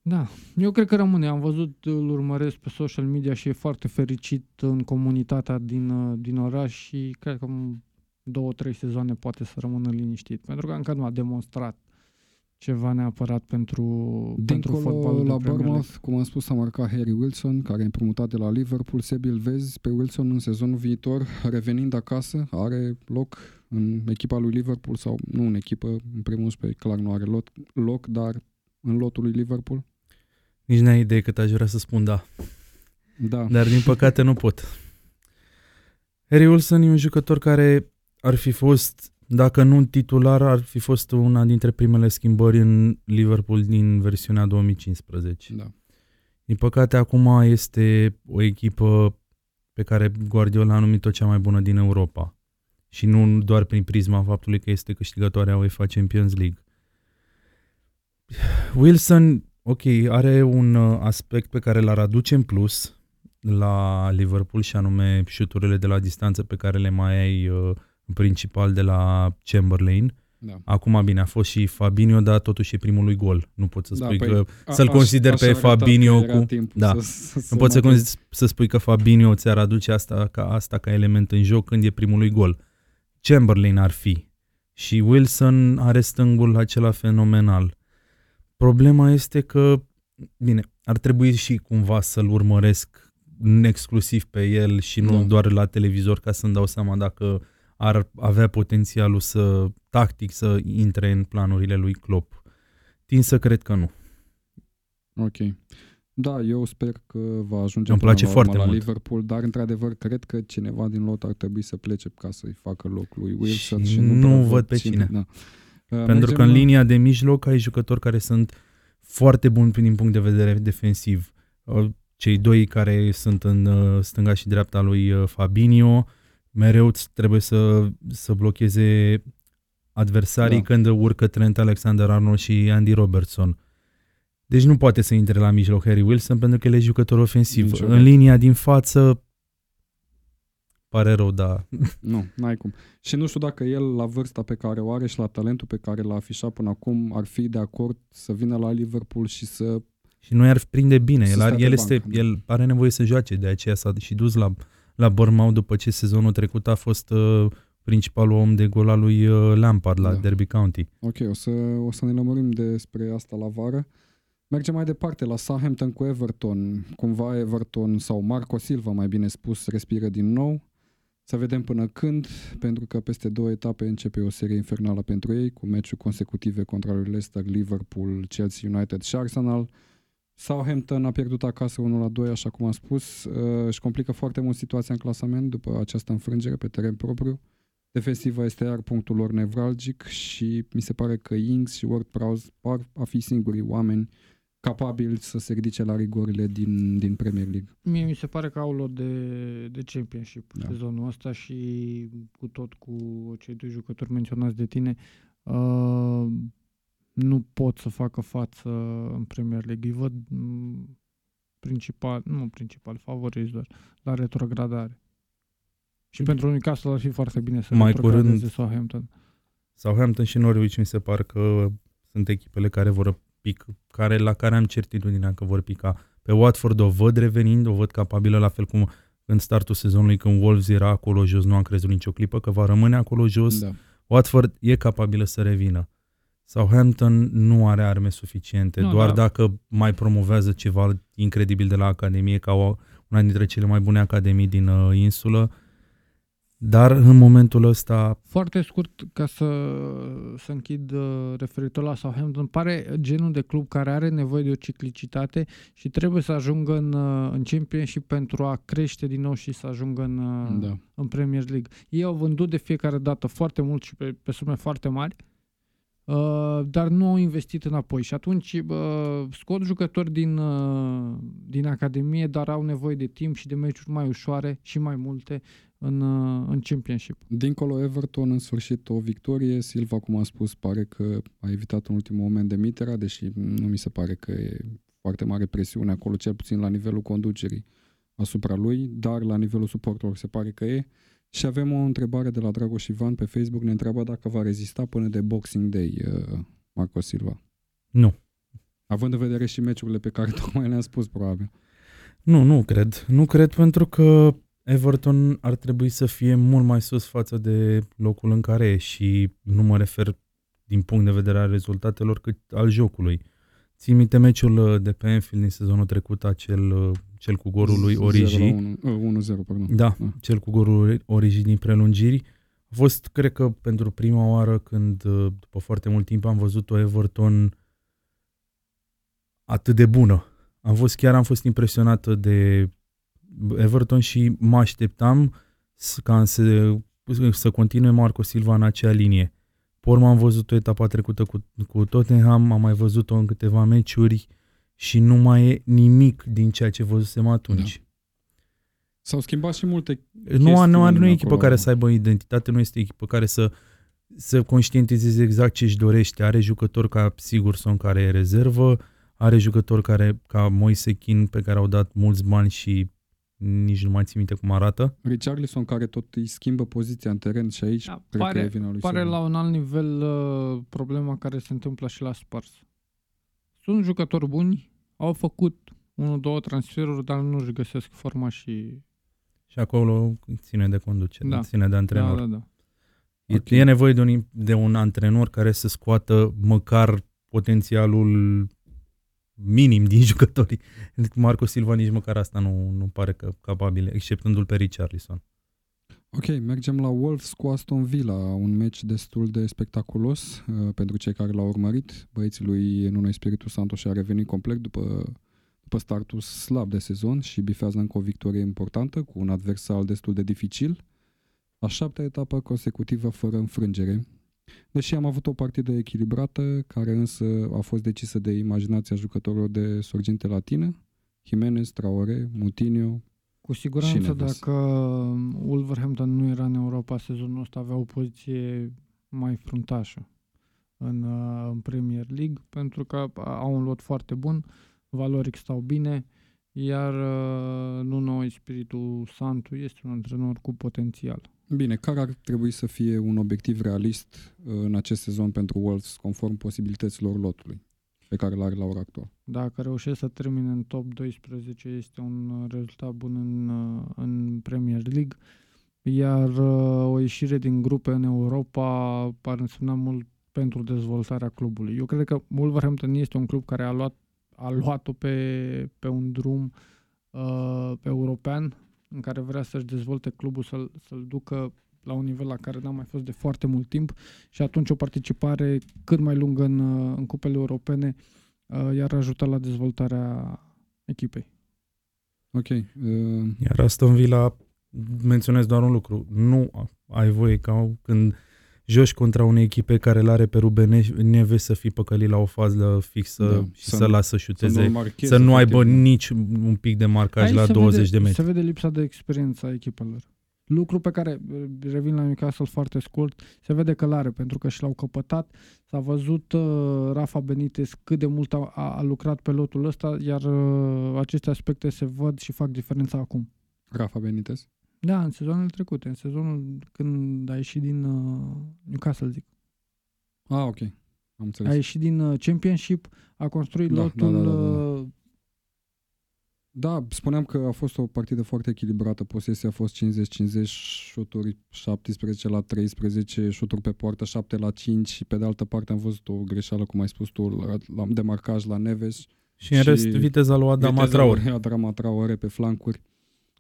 Da, eu cred că rămâne. Am văzut, îl urmăresc pe social media și e foarte fericit în comunitatea din, din oraș și cred că două, trei sezoane poate să rămână liniștit. Pentru că încă nu a demonstrat ceva neapărat pentru, Dincolo, pentru fotbalul la Bournemouth, cum am spus, a marcat Harry Wilson, care e împrumutat de la Liverpool. Sebi îl vezi pe Wilson în sezonul viitor, revenind acasă, are loc în echipa lui Liverpool sau nu în echipă, în primul rând, clar nu are lot, loc, dar în lotul lui Liverpool? Nici n-ai idee cât aș vrea să spun da. Da. Dar din păcate nu pot. Harry Wilson e un jucător care ar fi fost dacă nu titular, ar fi fost una dintre primele schimbări în Liverpool din versiunea 2015. Da. Din păcate, acum este o echipă pe care Guardiola a numit-o cea mai bună din Europa. Și nu doar prin prisma faptului că este câștigătoarea UEFA Champions League. Wilson, ok, are un uh, aspect pe care l-ar aduce în plus la Liverpool și anume șuturile de la distanță pe care le mai ai uh, principal de la Chamberlain. Da. Acum, bine, a fost și Fabinho, dar totuși e primul lui gol. Nu pot să da, spui păi, că a, să-l consider pe Fabinho cu... Da. Să, să nu pot să, să spui că Fabinho ți-ar aduce asta ca, asta ca element în joc când e primul lui gol. Chamberlain ar fi. Și Wilson are stângul acela fenomenal. Problema este că bine, ar trebui și cumva să-l urmăresc exclusiv pe el și nu da. doar la televizor ca să-mi dau seama dacă ar avea potențialul să tactic să intre în planurile lui Klopp. Tin să cred că nu. Ok. Da, eu sper că va ajunge Îmi place foarte la mult. Liverpool, dar într-adevăr cred că cineva din lot ar trebui să plece ca să-i facă loc lui Wilson și, și nu, nu văd pe cine. cine. Da. Uh, Pentru că în linia de mijloc ai jucători care sunt foarte buni din punct de vedere defensiv. Uh, cei doi care sunt în uh, stânga și dreapta lui Fabinho, mereu trebuie să, să blocheze adversarii da. când urcă Trent Alexander-Arnold și Andy Robertson. Deci nu poate să intre la mijloc Harry Wilson pentru că el e jucător ofensiv. Niciodată. În linia din față pare rău, da. Nu, n-ai cum. Și nu știu dacă el, la vârsta pe care o are și la talentul pe care l-a afișat până acum, ar fi de acord să vină la Liverpool și să... Și nu i-ar prinde bine. El, ar, el, este, bancă, el are nevoie să joace, de aceea s-a și dus la, la Bournemouth după ce sezonul trecut a fost uh, principalul om de gol al lui uh, Lampard la da. Derby County. Ok, o să, o să ne lămurim despre asta la vară. Mergem mai departe la Southampton cu Everton. Cumva Everton sau Marco Silva, mai bine spus, respiră din nou. Să vedem până când, pentru că peste două etape începe o serie infernală pentru ei, cu meciuri consecutive contra lui Leicester, Liverpool, Chelsea United și Arsenal. Southampton a pierdut acasă 1 la 2, așa cum am spus. Uh, își complică foarte mult situația în clasament după această înfrângere pe teren propriu. Defensiva este iar punctul lor nevralgic și mi se pare că Ings și Ward-Prowse par a fi singurii oameni capabil să se ridice la rigorile din, din Premier League. Mie mi se pare că au lor de, de championship da. sezonul ăsta și cu tot cu cei doi jucători menționați de tine uh, nu pot să facă față în Premier League. Îi văd mm, principal, nu principal, favoriți doar la retrogradare. Și pentru Newcastle ar fi foarte bine să mai curând Southampton. Southampton și Norwich mi se par că sunt echipele care vor pic, care, la care am certitudinea că vor pica. Pe Watford o văd revenind, o văd capabilă, la fel cum în startul sezonului când Wolves era acolo jos, nu am crezut nicio clipă că va rămâne acolo jos. Da. Watford e capabilă să revină. Southampton nu are arme suficiente, nu, doar da. dacă mai promovează ceva incredibil de la Academie, ca o, una dintre cele mai bune academii din uh, insulă, dar în momentul ăsta... Foarte scurt, ca să, să închid uh, referitor la Southampton, pare genul de club care are nevoie de o ciclicitate și trebuie să ajungă în, uh, în Championship pentru a crește din nou și să ajungă în, uh, da. în Premier League. Ei au vândut de fiecare dată foarte mult și pe, pe sume foarte mari, uh, dar nu au investit înapoi și atunci uh, scot jucători din, uh, din Academie, dar au nevoie de timp și de meciuri mai ușoare și mai multe în, uh, în Championship. Dincolo Everton, în sfârșit o victorie. Silva, cum am spus, pare că a evitat în ultimul moment de mitera, deși nu mi se pare că e foarte mare presiune acolo, cel puțin la nivelul conducerii asupra lui, dar la nivelul suportelor se pare că e. Și avem o întrebare de la Dragoș Ivan pe Facebook, ne întreabă dacă va rezista până de Boxing Day, uh, Marco Silva. Nu. Având în vedere și meciurile pe care tocmai le-am spus, probabil. Nu, nu cred. Nu cred pentru că Everton ar trebui să fie mult mai sus față de locul în care e și nu mă refer din punct de vedere al rezultatelor, cât al jocului. Țin minte meciul uh, de pe Enfield din sezonul trecut, acel uh, cel cu golul lui Origi. 1-0, uh, pardon. Da, da, cel cu golul Origi din prelungiri. A fost, cred că, pentru prima oară când, după foarte mult timp, am văzut o Everton atât de bună. Am fost, chiar am fost impresionată de Everton și mă așteptam ca să, să continue Marco Silva în acea linie. Porma am văzut-o etapa trecută cu, cu Tottenham, am mai văzut-o în câteva meciuri și nu mai e nimic din ceea ce văzusem atunci. Da. S-au schimbat și multe Nu, nu, nu e echipă care să aibă identitate, nu este echipă care să, să conștientizeze exact ce își dorește. Are jucători ca Sigurson care e rezervă, are jucători care, ca Moise Kin pe care au dat mulți bani și nici nu mai țin minte cum arată. Richarlison care tot îi schimbă poziția în teren și aici da, cred pare, că e vina lui Pare la un alt nivel uh, problema care se întâmplă și la Spurs. Sunt jucători buni, au făcut unul, două transferuri, dar nu își găsesc forma și... Și acolo ține de conducere, da. ține de antrenor. Da, da, da. E, okay. e nevoie de un, de un antrenor care să scoată măcar potențialul minim din jucătorii. Marco Silva nici măcar asta nu, nu pare că capabil, exceptându-l pe Richarlison. Ok, mergem la Wolves cu Aston Villa, un meci destul de spectaculos uh, pentru cei care l-au urmărit. Băieții lui Nuno Espiritu Santo și-a revenit complet după, după startul slab de sezon și bifează încă o victorie importantă cu un adversar destul de dificil. A șaptea etapă consecutivă fără înfrângere. Deși am avut o partidă echilibrată, care însă a fost decisă de imaginația jucătorilor de sorginte latină, Jimenez, Traore, Mutinho, cu siguranță dacă Wolverhampton nu era în Europa sezonul ăsta avea o poziție mai fruntașă în, uh, în Premier League pentru că au un lot foarte bun, valoric stau bine, iar uh, Nuno Espiritu Santu este un antrenor cu potențial. Bine, care ar trebui să fie un obiectiv realist uh, în acest sezon pentru Wolves conform posibilităților lotului? pe care l are la ora actuală. Dacă reușește să termine în top 12 este un rezultat bun în, în Premier League, iar uh, o ieșire din grupe în Europa ar însemna mult pentru dezvoltarea clubului. Eu cred că Wolverhampton este un club care a luat a luat-o pe, pe un drum uh, european în care vrea să-și dezvolte clubul, să-l, să-l ducă la un nivel la care n-am mai fost de foarte mult timp și atunci o participare cât mai lungă în, în cupele europene uh, iar ajuta la dezvoltarea echipei. Ok. Uh... Iar Aston Villa, menționez doar un lucru, nu ai voie ca când joci contra unei echipe care l are pe Ruben Neves să fii păcălit la o fază fixă da, și să, să lasă șuteze, să nu, să nu aibă nici un pic de marcaj Aici la 20 vede, de metri. Se vede lipsa de experiență a echipelor. Lucru pe care, revin la Newcastle foarte scurt, se vede că l-are pentru că și l-au căpătat. S-a văzut uh, Rafa Benitez cât de mult a, a lucrat pe lotul ăsta, iar uh, aceste aspecte se văd și fac diferența acum. Rafa Benitez? Da, în sezonul trecut, în sezonul când a ieșit din uh, Newcastle, zic. Ah, ok. Am înțeles. A ieșit din uh, Championship, a construit da, lotul da, da, da, da. da. Uh, da, spuneam că a fost o partidă foarte echilibrată. Posesia a fost 50-50, șuturi 17 la 13, șuturi pe poartă 7 la 5 și pe de altă parte am văzut o greșeală, cum ai spus tu, la, la demarcaj la Neves. Și, și în rest viteza lui Adama Traore. Adama Traore pe flancuri.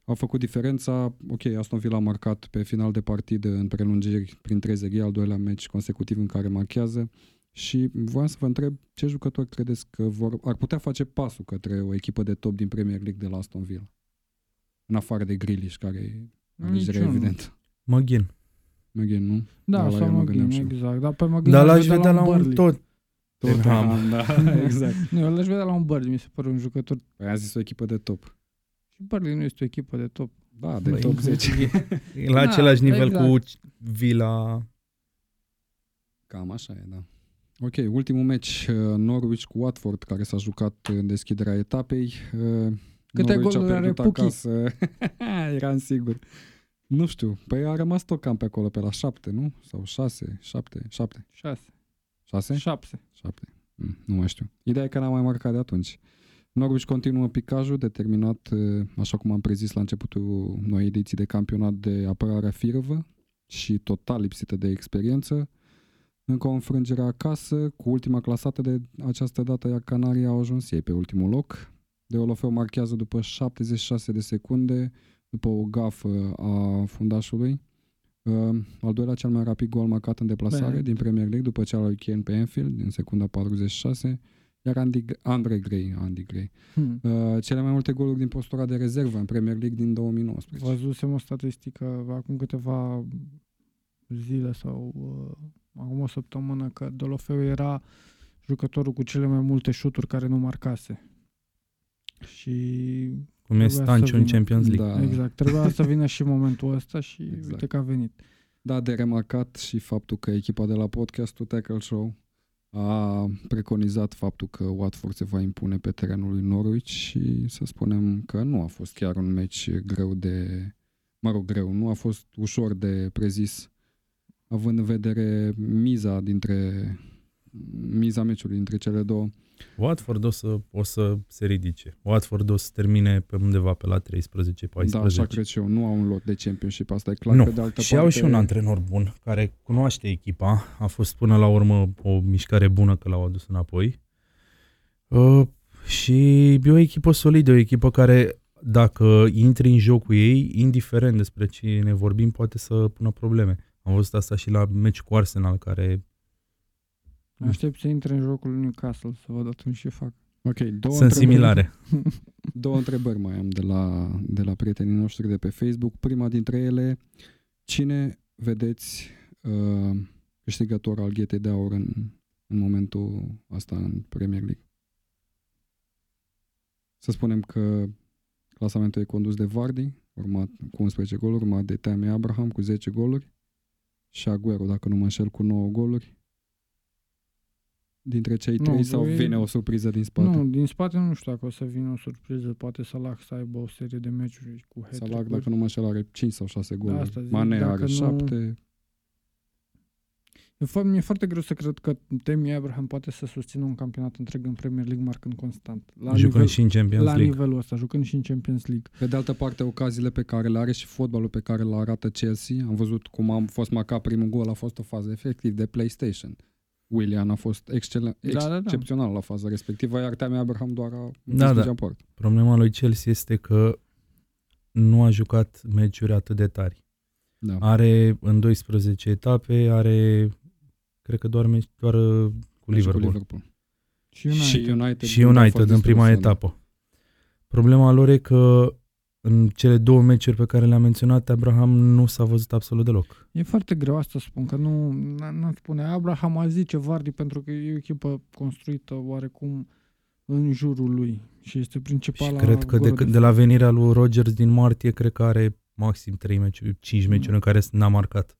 Au făcut diferența. Ok, Aston Villa a marcat pe final de partidă în prelungiri prin trezării, al doilea meci consecutiv în care marchează. Și voiam să vă întreb ce jucători credeți că vor, ar putea face pasul către o echipă de top din Premier League de la Aston Villa? În afară de Grealish, care e alegerea evident. McGinn. McGinn, nu? Da, da sau McGinn, exact. Dar pe McGinn Dar l-aș vedea la un tot. Tottenham, da, exact. nu, l-aș vedea la un Burnley, mi se pare un jucător. Păi a zis o echipă de top. Și Burnley nu este o echipă de top. Da, de Băi, top 10. E la da, același nivel exact. cu Villa. Cam așa e, da. Ok, ultimul meci uh, Norwich cu Watford care s-a jucat în deschiderea etapei. Uh, Câte goluri are acasă. Eram sigur. Nu știu, păi a rămas tot cam pe acolo, pe la șapte, nu? Sau șase, șapte, șapte. Șase. Șase? Șapte. Șapte. Mm, nu mai știu. Ideea e că n-am mai marcat de atunci. Norwich continuă picajul, determinat, uh, așa cum am prezis la începutul noi ediții de campionat de apărare firvă și total lipsită de experiență. Încă o înfrângere acasă, cu ultima clasată de această dată, iar Canaria au ajuns ei pe ultimul loc. De Olofeu marchează după 76 de secunde, după o gafă a fundașului. Uh, al doilea cel mai rapid gol marcat în deplasare Bine. din Premier League, după cel al Kane pe Anfield, din secunda 46, iar Andy, Andre Gray, Andy Gray. Hmm. Uh, cele mai multe goluri din postura de rezervă în Premier League din 2019. Văzusem o statistică acum câteva zile sau uh, acum o săptămână că Dolofeu era jucătorul cu cele mai multe șuturi care nu marcase. Și cum e Stanciu în Champions League. Da. Exact. Trebuia să vină și momentul ăsta și exact. uite că a venit. Da, de remarcat și faptul că echipa de la podcastul Tackle Show a preconizat faptul că Watford se va impune pe terenul lui Norwich și să spunem că nu a fost chiar un meci greu de, mă rog, greu, nu a fost ușor de prezis având în vedere miza dintre miza meciului dintre cele două. Watford o să, o să se ridice. Watford o să termine pe undeva pe la 13-14. Da, așa cred și eu. Nu au un lot de championship, asta e clar. Nu. Pe de altă și parte... au și un antrenor bun, care cunoaște echipa. A fost până la urmă o mișcare bună că l-au adus înapoi. Uh, și e o echipă solidă, o echipă care dacă intri în jocul ei, indiferent despre ce ne vorbim, poate să pună probleme. Am văzut asta și la meci cu Arsenal, care... Aștept să intre în jocul lui Newcastle, să văd atunci ce fac. Ok, două Sunt similare. două întrebări mai am de la, de la prietenii noștri de pe Facebook. Prima dintre ele, cine vedeți uh, câștigător al ghetei de aur în, în momentul ăsta în Premier League? Să spunem că clasamentul e condus de Vardy, urmat cu 11 goluri, urmat de Tammy Abraham cu 10 goluri și Aguero, dacă nu mă înșel, cu 9 goluri dintre cei trei nu, sau vine o surpriză din spate? Nu, din spate nu știu dacă o să vină o surpriză. Poate Salah să aibă o serie de meciuri cu hat Salah, dacă nu mă înșel, are 5 sau 6 goluri. Da, Mane are 7. Nu... Mi-e foarte greu să cred că Temi Abraham poate să susțină un campionat întreg în Premier League marcând constant. La jucând nivel, și în Champions la League. La nivelul ăsta, jucând și în Champions League. Pe de altă parte, ocaziile pe care le are și fotbalul pe care le arată Chelsea, am văzut cum am fost marcat primul gol, a fost o fază efectiv de PlayStation. William a fost excel- ex- da, da, da. excepțional la faza respectivă, iar Tammy Abraham doar a da, da. Port. Problema lui Chelsea este că nu a jucat meciuri atât de tari. Da. Are în 12 etape, are cred că doar, meci, doar uh, cu Liverpool. Cu Liverpool. Și United. Și United, și United în prima etapă. Problema lor e că în cele două meciuri pe care le-am menționat, Abraham nu s-a văzut absolut deloc. E foarte greu asta să spun, că nu, nu spune Abraham a zice Vardy pentru că e o echipă construită oarecum în jurul lui și este principala și cred că de, de, de la venirea lui Rogers din martie, cred că are maxim 3 meciuri, 5 meciuri mm. în care n-a marcat.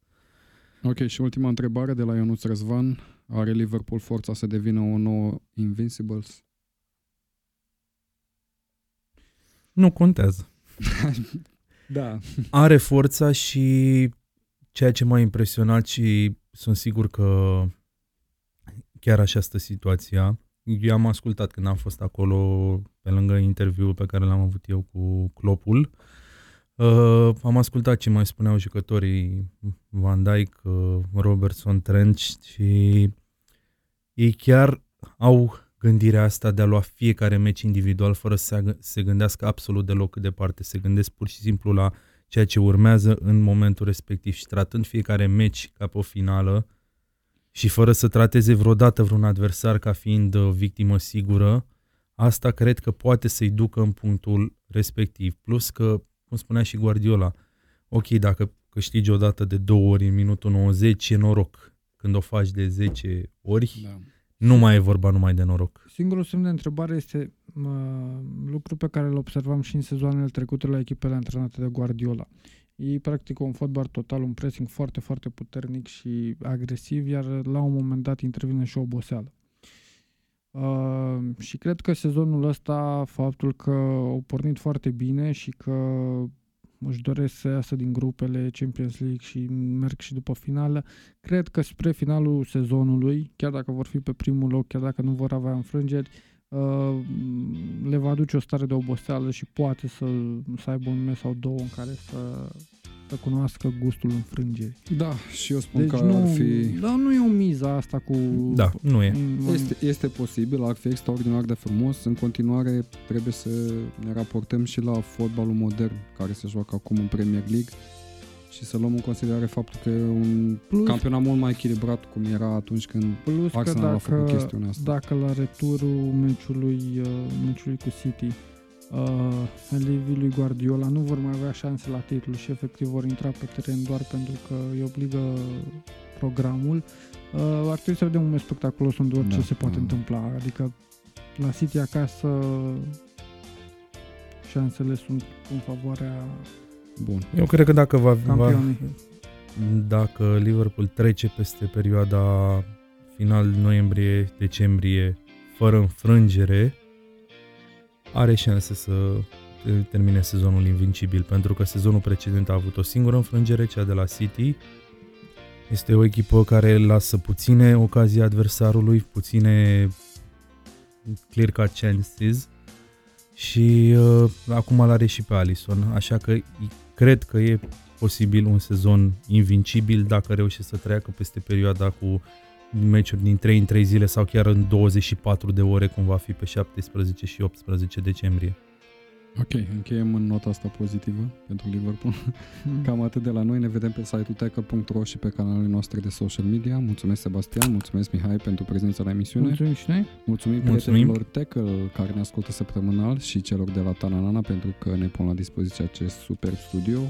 Ok, și ultima întrebare de la Ionuț Răzvan. Are Liverpool forța să devină o nouă Invincibles? Nu contează. da. Are forța și ceea ce m-a impresionat și sunt sigur că chiar așa stă situația. Eu am ascultat când am fost acolo pe lângă interviul pe care l-am avut eu cu Clopul. Uh, am ascultat ce mai spuneau jucătorii Van Dijk, uh, Robertson, Trent și ei chiar au gândirea asta de a lua fiecare meci individual fără să se gândească absolut deloc cât departe. Se gândesc pur și simplu la ceea ce urmează în momentul respectiv și tratând fiecare meci ca pe o finală și fără să trateze vreodată vreun adversar ca fiind uh, victimă sigură, asta cred că poate să-i ducă în punctul respectiv. Plus că, cum spunea și Guardiola, ok, dacă câștigi o dată de două ori în minutul 90, e noroc. Când o faci de 10 ori, da nu mai e vorba numai de noroc. Singurul semn de întrebare este uh, lucru pe care îl observam și în sezoanele trecute la echipele antrenate de Guardiola. Ei practică un fotbal total, un pressing foarte, foarte puternic și agresiv, iar la un moment dat intervine și o oboseală. Uh, și cred că sezonul ăsta, faptul că au pornit foarte bine și că își doresc să iasă din grupele Champions League și merg și după finală. Cred că spre finalul sezonului, chiar dacă vor fi pe primul loc, chiar dacă nu vor avea înfrângeri, uh, le va aduce o stare de oboseală și poate să, să aibă un mes sau două în care să să cunoască gustul înfrângerii. Da, și eu spun deci că nu, ar fi... Da, nu e o miză asta cu... Da, nu e. Este, este posibil, ar fi extraordinar de frumos. În continuare trebuie să ne raportăm și la fotbalul modern care se joacă acum în Premier League și să luăm în considerare faptul că e un plus, campionat mult mai echilibrat cum era atunci când plus Arsenal dacă, a făcut chestiunea asta. Dacă la returul meciului, uh, meciului cu City uh, elevii lui Guardiola nu vor mai avea șanse la titlu și efectiv vor intra pe teren doar pentru că îi obligă programul. Uh, ar trebui să vedem un meci spectaculos unde orice da, se poate da. întâmpla. Adică la City acasă șansele sunt în favoarea Bun. Eu cred că dacă va, va dacă Liverpool trece peste perioada final noiembrie-decembrie fără înfrângere, are șanse să termine sezonul invincibil, pentru că sezonul precedent a avut o singură înfrângere, cea de la City. Este o echipă care lasă puține ocazii adversarului, puține clear cut chances și uh, acum îl are și pe Alison, așa că cred că e posibil un sezon invincibil dacă reușește să treacă peste perioada cu meciuri din 3 în 3 zile sau chiar în 24 de ore, cum va fi pe 17 și 18 decembrie. Ok, încheiem în nota asta pozitivă pentru Liverpool. Hmm. Cam atât de la noi. Ne vedem pe site-ul tackle.ro și pe canalele noastre de social media. Mulțumesc, Sebastian, mulțumesc, Mihai, pentru prezența la emisiune. Mulțumim și noi. Mulțumim, Mulțumim. prietenilor Tackle care ne ascultă săptămânal și celor de la Tananana pentru că ne pun la dispoziție acest super studio.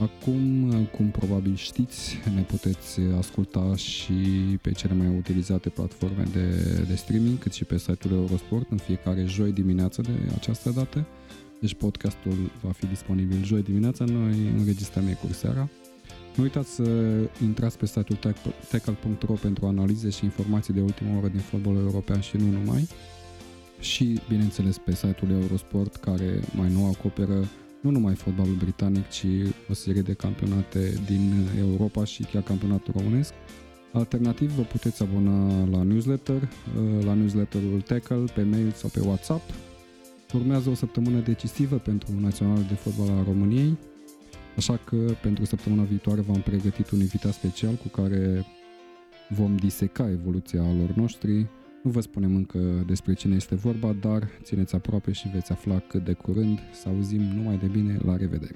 Acum, cum probabil știți, ne puteți asculta și pe cele mai utilizate platforme de, de streaming, cât și pe site-ul Eurosport în fiecare joi dimineață de această dată. Deci podcastul va fi disponibil joi dimineața, noi înregistrăm miercuri seara. Nu uitați să intrați pe site-ul tecal.ro pentru analize și informații de ultimă oră din fotbalul european și nu numai. Și, bineînțeles, pe site-ul Eurosport, care mai nou acoperă nu numai fotbalul britanic, ci o serie de campionate din Europa și chiar campionatul românesc. Alternativ, vă puteți abona la newsletter, la newsletterul Tackle, pe mail sau pe WhatsApp Urmează o săptămână decisivă pentru Naționalul de Fotbal al României, așa că pentru săptămâna viitoare v-am pregătit un invitat special cu care vom diseca evoluția lor noștri. Nu vă spunem încă despre cine este vorba, dar țineți aproape și veți afla cât de curând. Să auzim numai de bine, la revedere!